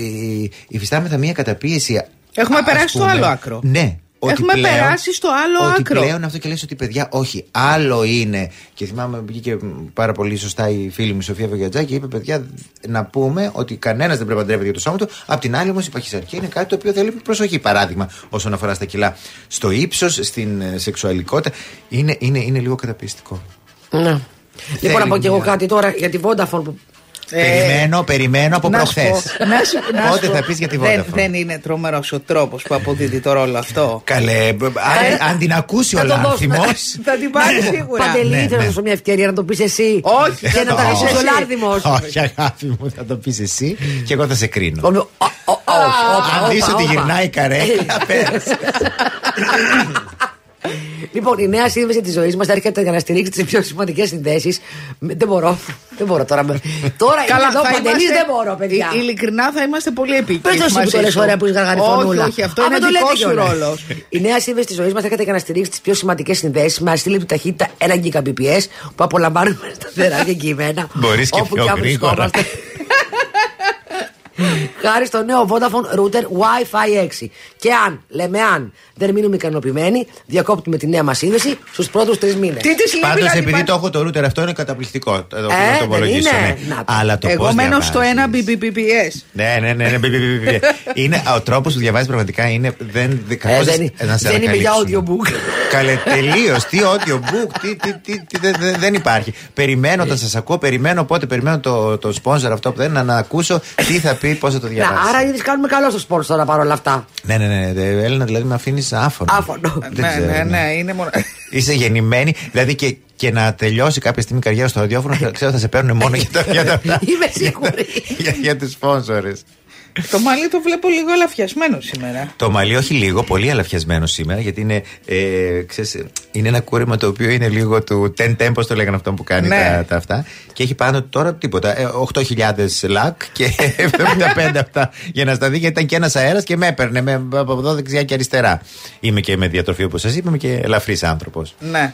υφιστάμεθα μια καταπίεση. Έχουμε α- περάσει ας στο πούμε, άλλο άκρο. Ναι. Ότι Έχουμε πλέον- περάσει στο άλλο ότι άκρο. πλέον αυτό και λες ότι παιδιά, όχι, άλλο είναι. Και θυμάμαι βγήκε πάρα πολύ σωστά η φίλη μου η Σοφία Βογιατζάκη και είπε: Παιδιά, να πούμε ότι κανένας δεν πρέπει να ντρέπεται για το σώμα του. Απ' την άλλη όμως η παχυσαρκία είναι κάτι το οποίο θέλει προσοχή. Παράδειγμα, όσον αφορά στα κιλά. Στο ύψος, στην ε, σεξουαλικότητα. Είναι, είναι, είναι λίγο καταπιστικό. Ναι. Λοιπόν, να πω και εγώ μια- κάτι τώρα για τη Vodafone που περιμένω, περιμένω από Ε, να σου προχθές. πω- να σου- να σου Πότε πω, θα πεις για τη δεν, Vodafone. δεν είναι τρομερός ο τρόπος που αποδίδει το ρόλο αυτό. Καλέ, μπ- αν, αν την ακούσει ο Θα το δώσουμε. Λάνθιμο. (laughs) Θα την πάρει σίγουρα. Παντελή, ναι, θέλω να ναι. σου δώσω μια ευκαιρία να το πεις εσύ. Όχι, Και θα να το τα πεις ακούσει ο εσύ. Λάρδημο. Όχι, αγάπη μου, θα το πεις εσύ και εγώ θα σε κρίνω. Αν Αν δεις ότι γυρνάει η καρέκλα, (laughs) πέρασε. Λοιπόν, η νέα σύνδεση της ζωής μας έρχεται για να στηρίξει τις πιο σημαντικές συνδέσεις. Δεν μπορώ. Δεν μπορώ τώρα. Τώρα είναι εδώ παντελής, δεν μπορώ, παιδιά. Ε, Ειλικρινά θα είμαστε πολύ επίκαιροι. Πες το εσύ που το λες ωραία που είσαι γαργαριφωνούλα. Όχι, όχι, αυτό Α, είναι με το δικό λέτε σου κιόλας. ρόλος. Η νέα σύνδεση της ζωής μας έρχεται για να στηρίξει τις πιο σημαντικές συνδέσεις με αστήλεπτη ταχύτητα 1 Gbps που απολαμβάνουμε σταθερά και κειμένα. Μπορείς και όπου πιο αν γρήγορα. Βρισκόμαστε. Χάρη στο νέο Vodafone Router Wi-Fi 6. Και αν, λέμε αν, δεν μείνουμε ικανοποιημένοι, διακόπτουμε τη νέα μας σύνδεση στους πρώτους τρεις μήνες. Τι τη λέει, Πάντως, δηλαδή, επειδή πα- το έχω το router αυτό είναι καταπληκτικό. Το, το, Ε, το υπολογίσω, δεν ναι. είναι. Να το. Αλλά το Εγώ πώς μένω στο διαβάζεις. 1 Mbps. Ναι, ναι, ναι. ναι, μπι, μπι, μπι, μπι. είναι, ο τρόπο που διαβάζει πραγματικά είναι. Δεν, Ε, κακώς δεν, να σε δεν είμαι για ανακαλύψουν. audiobook. Καλέ, τελείως. Τι audiobook, τι, τι, τι, τι, δεν- δεν- δεν υπάρχει. Περιμένω όταν σας ακούω, περιμένω πότε, περιμένω το, το sponsor αυτό που δεν να, να ακούσω τι θα πει, πώς θα το Να, διαβάσει. άρα είδε κάνουμε καλό στο σπορ τώρα παρόλα αυτά. Ναι, ναι, ναι. ναι. Έλληνα δηλαδή με αφήνεις άφωνο. Άφωνο. Δεν Ναι, ξέρω, ναι, ναι, είναι μόνο. Είσαι γεννημένη, δηλαδή και, και να τελειώσει κάποια στιγμή η καριέρα στο ραδιόφωνο, θα- ξέρω θα σε παίρνουν μόνο για, τα, για, τα, Είμαι σίγουρη. για, για τους sponsors. Το μαλλί το βλέπω λίγο ελαφιασμένο σήμερα. Το μαλλί όχι λίγο, πολύ αλαφιασμένο σήμερα, γιατί είναι, ε, ξέρεις, είναι ένα κούρεμα το οποίο είναι λίγο του ten tempos, το λέγανε αυτό που κάνει Ναι. τα, τα αυτά. Και έχει πάνω τώρα τίποτα. Ε, 8.000 λακ και (laughs) 75 αυτά για να στα δει, γιατί ήταν και ένας αέρας και με έπαιρνε με, από εδώ δεξιά και αριστερά. Είμαι και με διατροφή όπως σας είπα, είμαι και ελαφρύς άνθρωπος. Ναι.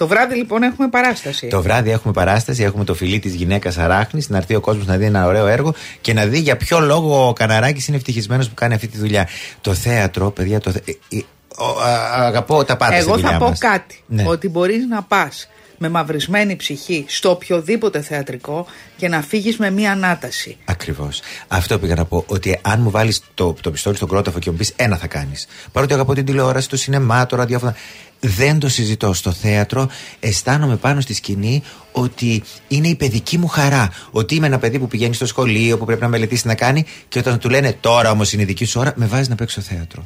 Το βράδυ λοιπόν έχουμε παράσταση. Το βράδυ έχουμε παράσταση, έχουμε το φιλί της γυναίκας Αράχνης, να έρθει ο κόσμος να δει ένα ωραίο έργο και να δει για ποιο λόγο ο Καναράκης είναι ευτυχισμένος που κάνει αυτή τη δουλειά. Το θέατρο, παιδιά, το θε... ε, ε, ο, α, αγαπώ τα πάντα στη Εγώ δουλειά θα πω μας. κάτι. Ναι. Ότι μπορείς να πας με μαυρισμένη ψυχή στο οποιοδήποτε θεατρικό και να φύγεις με μία ανάταση. Ακριβώς. Αυτό πήγα να πω. Ότι αν μου βάλεις το, το πιστόλι στον κρόταφο και μου πεις ένα θα κάνεις. Παρότι αγαπώ την τηλεόραση, το σινεμά, το ραδιόφωνο. Δεν το συζητώ στο θέατρο. Αισθάνομαι πάνω στη σκηνή ότι είναι η παιδική μου χαρά. Ότι είμαι ένα παιδί που πηγαίνει στο σχολείο, που πρέπει να μελετήσει να κάνει και όταν του λένε τώρα όμως είναι η δική σου ώρα, με βάζει να παίξω θέατρο.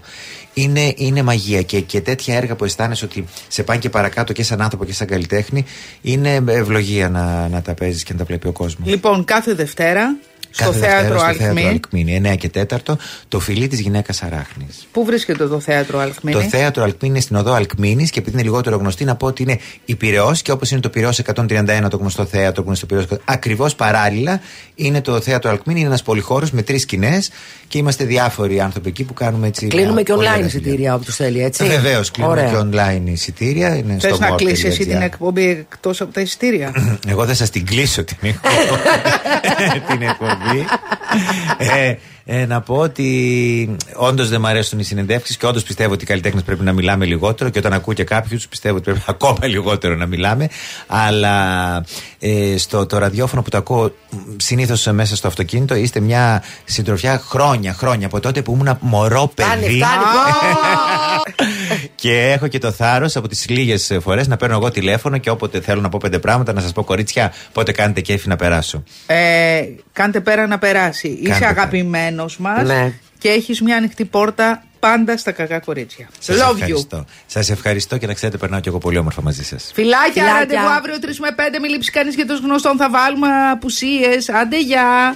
Είναι, είναι μαγεία και, και τέτοια έργα που αισθάνεσαι ότι σε πάνε και παρακάτω και σαν άνθρωπο και σαν καλλιτέχνη είναι ευλογία να, να τα παίζεις και να τα βλέπει ο κόσμος. Λοιπόν, κάθε Δευτέρα στο Κάθε θέατρο Δευτέρα στο θέατρο Αλκμή. Αλκμίνη, 9 και 4, το φιλί της γυναίκας Αράχνης. Πού βρίσκεται το θέατρο Αλκμίνη. Το θέατρο Αλκμίνη είναι στην οδό Αλκμίνη και επειδή είναι λιγότερο γνωστή, να πω ότι είναι η Πυραιός και όπως είναι το Πυραιός 131, το γνωστό θέατρο που είναι στο Πυραιός, ακριβώς παράλληλα είναι το θέατρο Αλκμίνη. Είναι ένας πολυχώρος με τρεις σκηνές και είμαστε διάφοροι άνθρωποι εκεί που κάνουμε έτσι. Κλείνουμε μια και πολύ online ωραία εισιτήρια όποιος θέλει, έτσι. δουλειά. Βεβαίως, κλείνουμε Ωραία. και online εισιτήρια. Είναι Θες στο να κλείσει εσύ more.gr. την εκπομπή εκτός από τα εισιτήρια; Εγώ θα σας την κλείσω την εκπομπή. (laughs) (laughs) την εκπομπή. Ε, ε, να πω ότι όντως δεν μου αρέσουν οι συνεντεύξεις και όντως πιστεύω ότι οι καλλιτέχνες πρέπει να μιλάμε λιγότερο. Και όταν ακούω και κάποιους, πιστεύω ότι πρέπει (laughs) ακόμα λιγότερο να μιλάμε. Αλλά ε, στο το ραδιόφωνο που το ακούω συνήθως μέσα στο αυτοκίνητο είστε μια συντροφιά χρόνια, χρόνια από τότε που ήμουν μωρό Φτάνει, παιδί. φτάνει. πω. (laughs) (laughs) Και έχω και το θάρρος από τις λίγες φορές να παίρνω εγώ τηλέφωνο και όποτε θέλω να πω πέντε πράγματα να σας πω κορίτσια, πότε κάνετε κέφι να περάσω. Ε, κάντε πέρα να περάσει. Είσαι αγαπημένος μας Ναι. και έχεις μια ανοιχτή πόρτα πάντα στα κακά κορίτσια. Σας Love you. ευχαριστώ. Σας ευχαριστώ και να ξέρετε περνάω και εγώ πολύ όμορφα μαζί σας. Φιλάκια, Φιλάκια. ραντεβού αύριο 3 με 5. Μην λείψει κανείς για τους γνωστών. Θα βάλουμε απουσίες. Άντε, γεια.